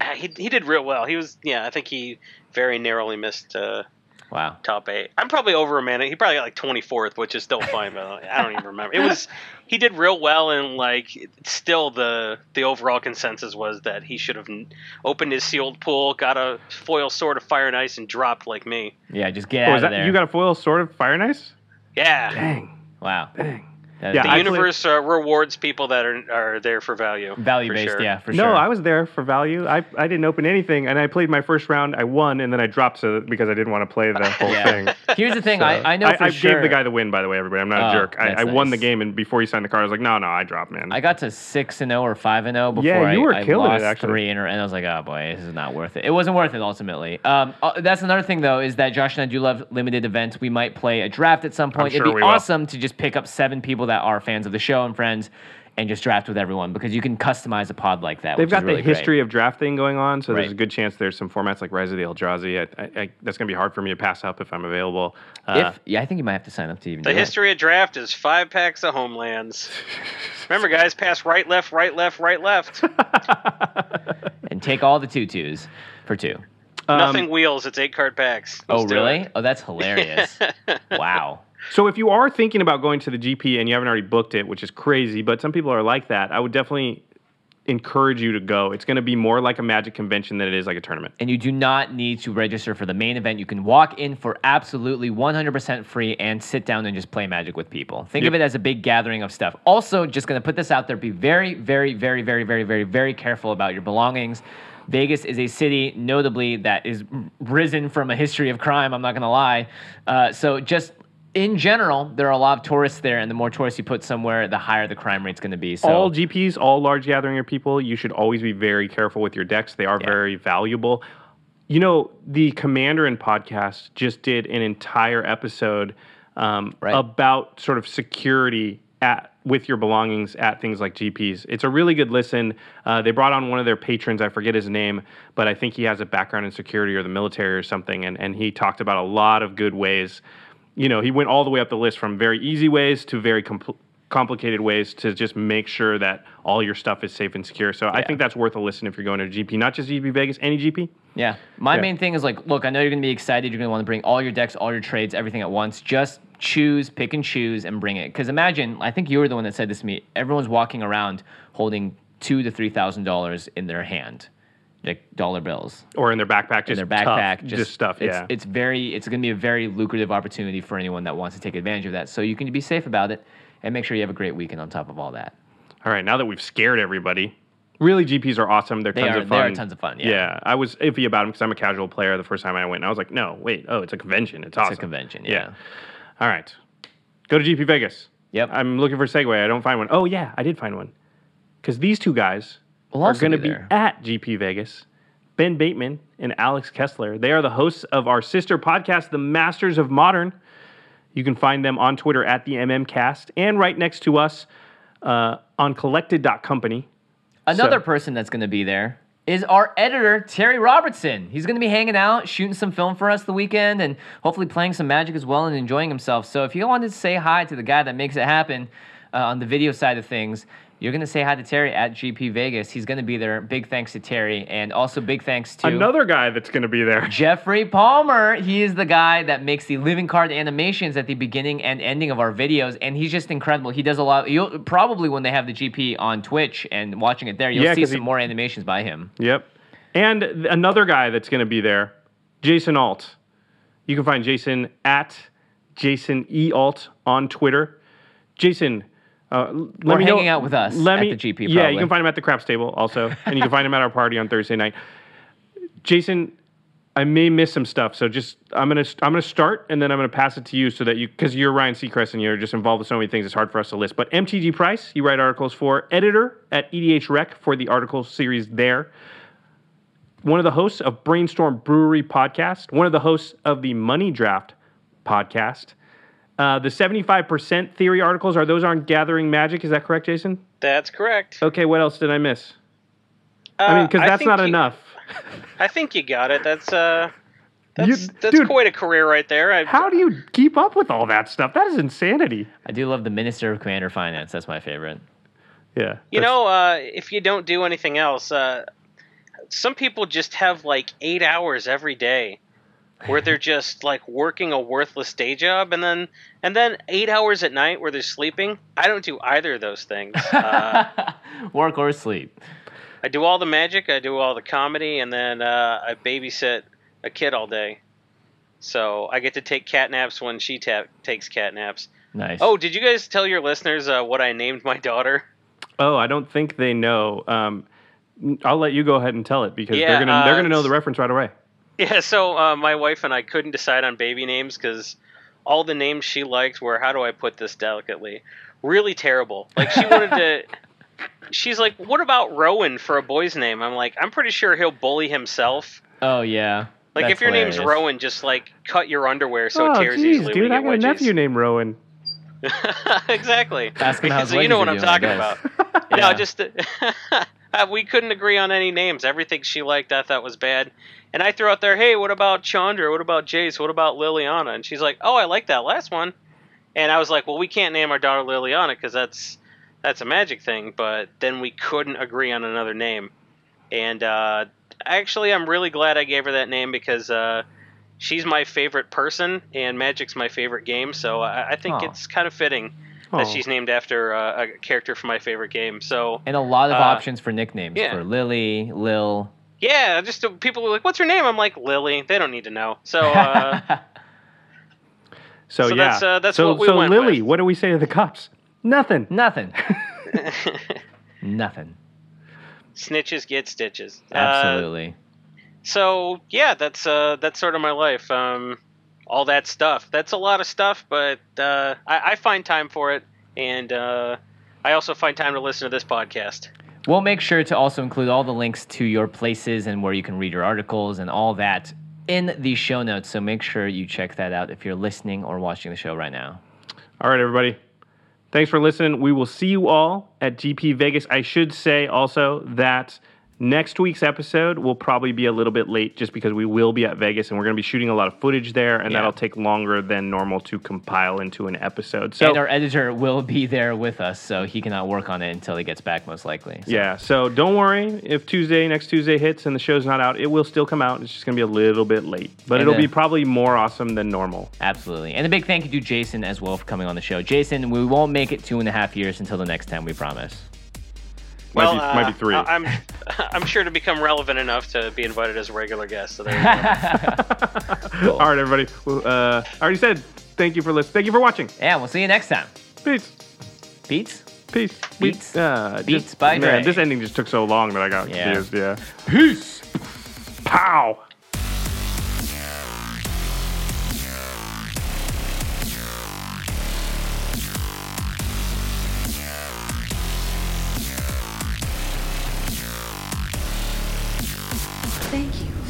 E: Ah, he, he did real well. He was, yeah, I think he very narrowly missed uh,
D: Wow.
E: top eight. I'm probably over a minute. He probably got like 24th, which is still fine, but I don't even remember. It was he did real well, and like still the the overall consensus was that he should have opened his sealed pool, got a foil sword of fire and ice, and dropped like me.
D: Yeah. Just get
C: Oh,
D: out
C: is
D: of
C: that,
D: there.
C: you got a foil sword of fire and ice?
E: Yeah,
C: Dang.
D: wow.
C: Dang.
D: That-
C: Yeah,
E: the
C: I played-
E: universe uh, rewards people that are are there for value.
D: value
E: for
D: based.
E: sure.
D: Yeah, for
C: no,
D: sure.
C: No, I was there for value. I, I didn't open anything, and I played my first round. I won, and then I dropped so because I didn't want to play the whole
D: Yeah.
C: thing.
D: Here's the thing.
C: So-
D: I, I know for
C: I
D: sure.
C: gave the guy the win, by the way, everybody. I'm not
D: Oh,
C: a jerk. I, I won the game, and before he signed the card, I was like, no, no, I dropped, man.
D: I got to six and zero or five and zero before
C: Yeah, you
D: I,
C: were
D: I
C: killing it,
D: lost
C: actually.
D: three, in and I was like, oh boy, this is not worth it. It wasn't worth it ultimately. Um, uh, that's another thing though is that Josh and I do love limited events. We might play a draft at some point.
C: sure
D: It'd be
C: we will.
D: awesome to just pick up seven people that are fans of the show and friends, and just draft with everyone because you can customize a pod like that.
C: They've
D: which
C: got
D: is really
C: the
D: great.
C: history of drafting going on, so
D: Right.
C: there's a good chance there's some formats like Rise of the Eldrazi. I, I, I, that's going to be hard for me to pass up if I'm available. Uh,
D: If yeah, I think you might have to sign up to even
E: The
D: do it.
E: history of draft is five packs of homelands. Remember, guys, pass right, left, right, left, right, left.
D: and take all the tutus for two.
C: um,
E: Nothing wheels. It's eight card packs.
D: Oh
E: Let's do
D: really?
E: it.
D: Oh, that's hilarious. wow.
C: So if you are thinking about going to the GP and you haven't already booked it, which is crazy, but some people are like that, I would definitely encourage you to go. It's going to be more like a Magic convention than it is like a tournament.
D: and you do not need to register for the main event. You can walk in for absolutely 100% free and sit down and just play Magic with people. Think of it as a big gathering of stuff. Also, just going to put this out there be very, very, very, very, very, very, very careful about your belongings. Vegas is a city, notably, that is risen from a history of crime. I'm not going to lie. Uh, so just in general, there are a lot of tourists there, and the more tourists you put somewhere, the higher the crime rate's going to be. So
C: all GPs, all large gathering of people, you should always be very careful with your decks. They are
D: Yeah.
C: very valuable. You know, the Commander and podcast just did an entire episode um,
D: Right.
C: about sort of security at with your belongings at things like GPs. It's a really good listen. Uh, they brought on one of their patrons. I forget his name, but I think he has a background in security or the military or something. And and he talked about a lot of good ways. You know, he went all the way up the list from very easy ways to very compl- complicated ways to just make sure that all your stuff is safe and secure. So I think that's worth a listen if you're going to a GP, not just GP Vegas, any GP.
D: Yeah. My
C: Yeah.
D: main thing is like, look, I know you're going to be excited. You're going to want to bring all your decks, all your trades, everything at once. Just choose, pick and choose, and bring it. Because imagine, I think you were the one that said this to me. Everyone's walking around holding two to three thousand dollars in their hand, like dollar bills
C: Or in their backpack, just
D: in their backpack.
C: tough, just, stuff.
D: It's,
C: yeah,
D: It's very. It's going to be a very lucrative opportunity for anyone that wants to take advantage of that. So you can be safe about it and make sure you have a great weekend on top of all that.
C: All right, now that we've scared everybody, really GPs are awesome. They're
D: They
C: tons
D: are-
C: of
D: they
C: fun.
D: are tons of fun, yeah.
C: I was iffy about them because I'm a casual player. The first time I went, and I was like, no, wait, oh, it's a convention. It's, awesome.
D: It's a convention. Yeah.
C: All right, go to GP Vegas.
D: Yep.
C: I'm looking for a segue. I don't find one. Oh yeah, I did find one. Because these two guys
D: We'll
C: are going to
D: be
C: be at GP Vegas. Ben Bateman and Alex Kessler. They are the hosts of our sister podcast, The Masters of Modern. You can find them on Twitter at the MMCast and right next to us uh, on collected.company.
D: Another
C: So-
D: person that's going to be there is our editor, Terry Robertson. He's going to be hanging out, shooting some film for us the weekend, and hopefully playing some magic as well and enjoying himself. So if you wanted to say hi to the guy that makes it happen uh, on the video side of things, you're going to say hi to Terry at GP Vegas. He's going to be there. Big thanks to Terry, and also big thanks to
C: Another guy that's going to be there.
D: Jeffrey Palmer. He is the guy that makes the living card animations at the beginning and ending of our videos, and he's just incredible. He does a lot. You'll probably when they have the GP on Twitch and watching it there, you'll
C: Yeah,
D: see some
C: he-
D: more animations by him.
C: Yep. And th- another guy that's going to be there, Jason Alt. You can find Jason at Jason E Alt on Twitter. Jason, uh, let
D: Or
C: me know-
D: hanging out with us
C: let
D: at
C: me,
D: the GP
C: Yeah, you can find him at the craps table also, and you can find him at our party on Thursday night. Jason, I may miss some stuff, so just I'm gonna I'm gonna start and then I'm gonna pass it to you so that you because you're Ryan Seacrest and you're just involved with so many things. It's hard for us to list. But MTG Price, you write articles for editor at EDHREC for the article series there one of the hosts of Brainstorm Brewery podcast, one of the hosts of the Money Draught podcast. Uh, the 75% theory articles, are those on Gathering Magic? Is that correct, Jason?
E: That's correct.
C: Okay, what else did I miss? I mean, because
E: Uh,
C: that's not
E: you-
C: enough.
E: I think you got it. That's uh, that's
C: You-
E: that's
C: dude,
E: quite a career right there. I,
C: How do you keep up with all that stuff? That is insanity.
D: I do love the Minister of Commander Finance. That's my favorite.
C: Yeah.
E: You know, uh, if you don't do anything else, uh, some people just have like eight hours every day where they're just like working a worthless day job, and then and then eight hours at night where they're sleeping. I don't do either of those things. Uh,
D: Work or sleep.
E: I do all the magic, I do all the comedy, and then uh, I babysit a kid all day. So I get to take cat naps when she ta- takes cat naps.
D: Nice.
E: Oh, did you guys tell your listeners uh, what I named my daughter?
C: Oh, I don't think they know. Um, I'll let you go ahead and tell it because
E: Yeah,
C: they're gonna they're
E: uh,
C: gonna know the reference right away.
E: Yeah, so uh, my wife and I couldn't decide on baby names because all the names she liked were how do I put this delicately? Really terrible. Like she wanted to. She's like, "What about Rowan for a boy's name?" I'm like, "I'm pretty sure he'll bully himself."
D: Oh yeah.
E: Like
D: That's
E: if your name's. Rowan, just like cut your underwear so
C: oh,
E: it tears
C: geez,
E: easily.
C: dude,
E: when
C: I
E: you
C: got a nephew named Rowan.
E: exactly.
D: Ask him how
E: so you know what I'm talking about.
D: guess.
E: No,
D: Yeah.
E: just uh, we couldn't agree on any names. Everything she liked, I thought was bad. And I threw out there, "Hey, what about Chandra? What about Jace? What about Liliana?" And she's like, "Oh, I like that last one." And I was like, "Well, we can't name our daughter Liliana because that's that's a magic thing." But then we couldn't agree on another name. And uh, actually, I'm really glad I gave her that name because uh, she's my favorite person, and Magic's my favorite game. So I, I think
D: Aw.
E: it's kind of fitting
C: Aw.
E: that she's named after uh, a character from my favorite game. So
D: And a lot of
E: Uh,
D: options for nicknames
E: yeah.
D: for Lily, Lil.
E: yeah, just uh, people were like, "What's her name?" I'm like, "Lily." They don't need to know. So uh,
C: So,
E: So
C: yeah,
E: that's, uh, that's
C: so
E: what we
C: so
E: went
C: Lily,
E: with.
C: what do we say to the cops? Nothing.
D: Nothing. Nothing.
E: snitches get stitches. Uh,
D: Absolutely.
E: so yeah, that's uh, that's sort of my life. Um, all that stuff. That's a lot of stuff, but uh, I, I find time for it, and uh, I also find time to listen to this podcast.
D: We'll make sure to also include all the links to your places and where you can read your articles and all that in the show notes. So make sure you check that out if you're listening or watching the show right now.
C: All right, everybody. Thanks for listening. We will see you all at GP Vegas. I should say also that Next week's episode will probably be a little bit late just because we will be at Vegas and we're going to be shooting a lot of footage there, and
D: Yeah.
C: that'll take longer than normal to compile into an episode. So,
D: and our editor will be there with us, so he cannot work on it until he gets back, most likely. So-
C: yeah, so don't worry if Tuesday, next Tuesday hits and the show's not out, it will still come out. It's just going to be a little bit late, but
D: And
C: it'll
D: then-
C: be probably more awesome than normal.
D: Absolutely. And a big thank you to Jason as well for coming on the show. Jason, we won't make it two and a half years until the next time, we promise.
C: Might
E: well,
C: be-
E: uh,
C: might be three.
E: I- I'm I'm sure to become relevant enough to be invited as a regular guest. So there you go.
C: All right, everybody. Well, Uh, I already said thank you for listening. Thank you for watching.
D: Yeah, we'll see you next time.
C: Peace.
D: Beats?
C: Peace. We-
D: Beats.
C: uh,
D: Beats
C: just-
D: by
C: man,
D: Dre.
C: This ending just took so long that I got
D: Yeah.
C: confused. Yeah. Peace. Pow.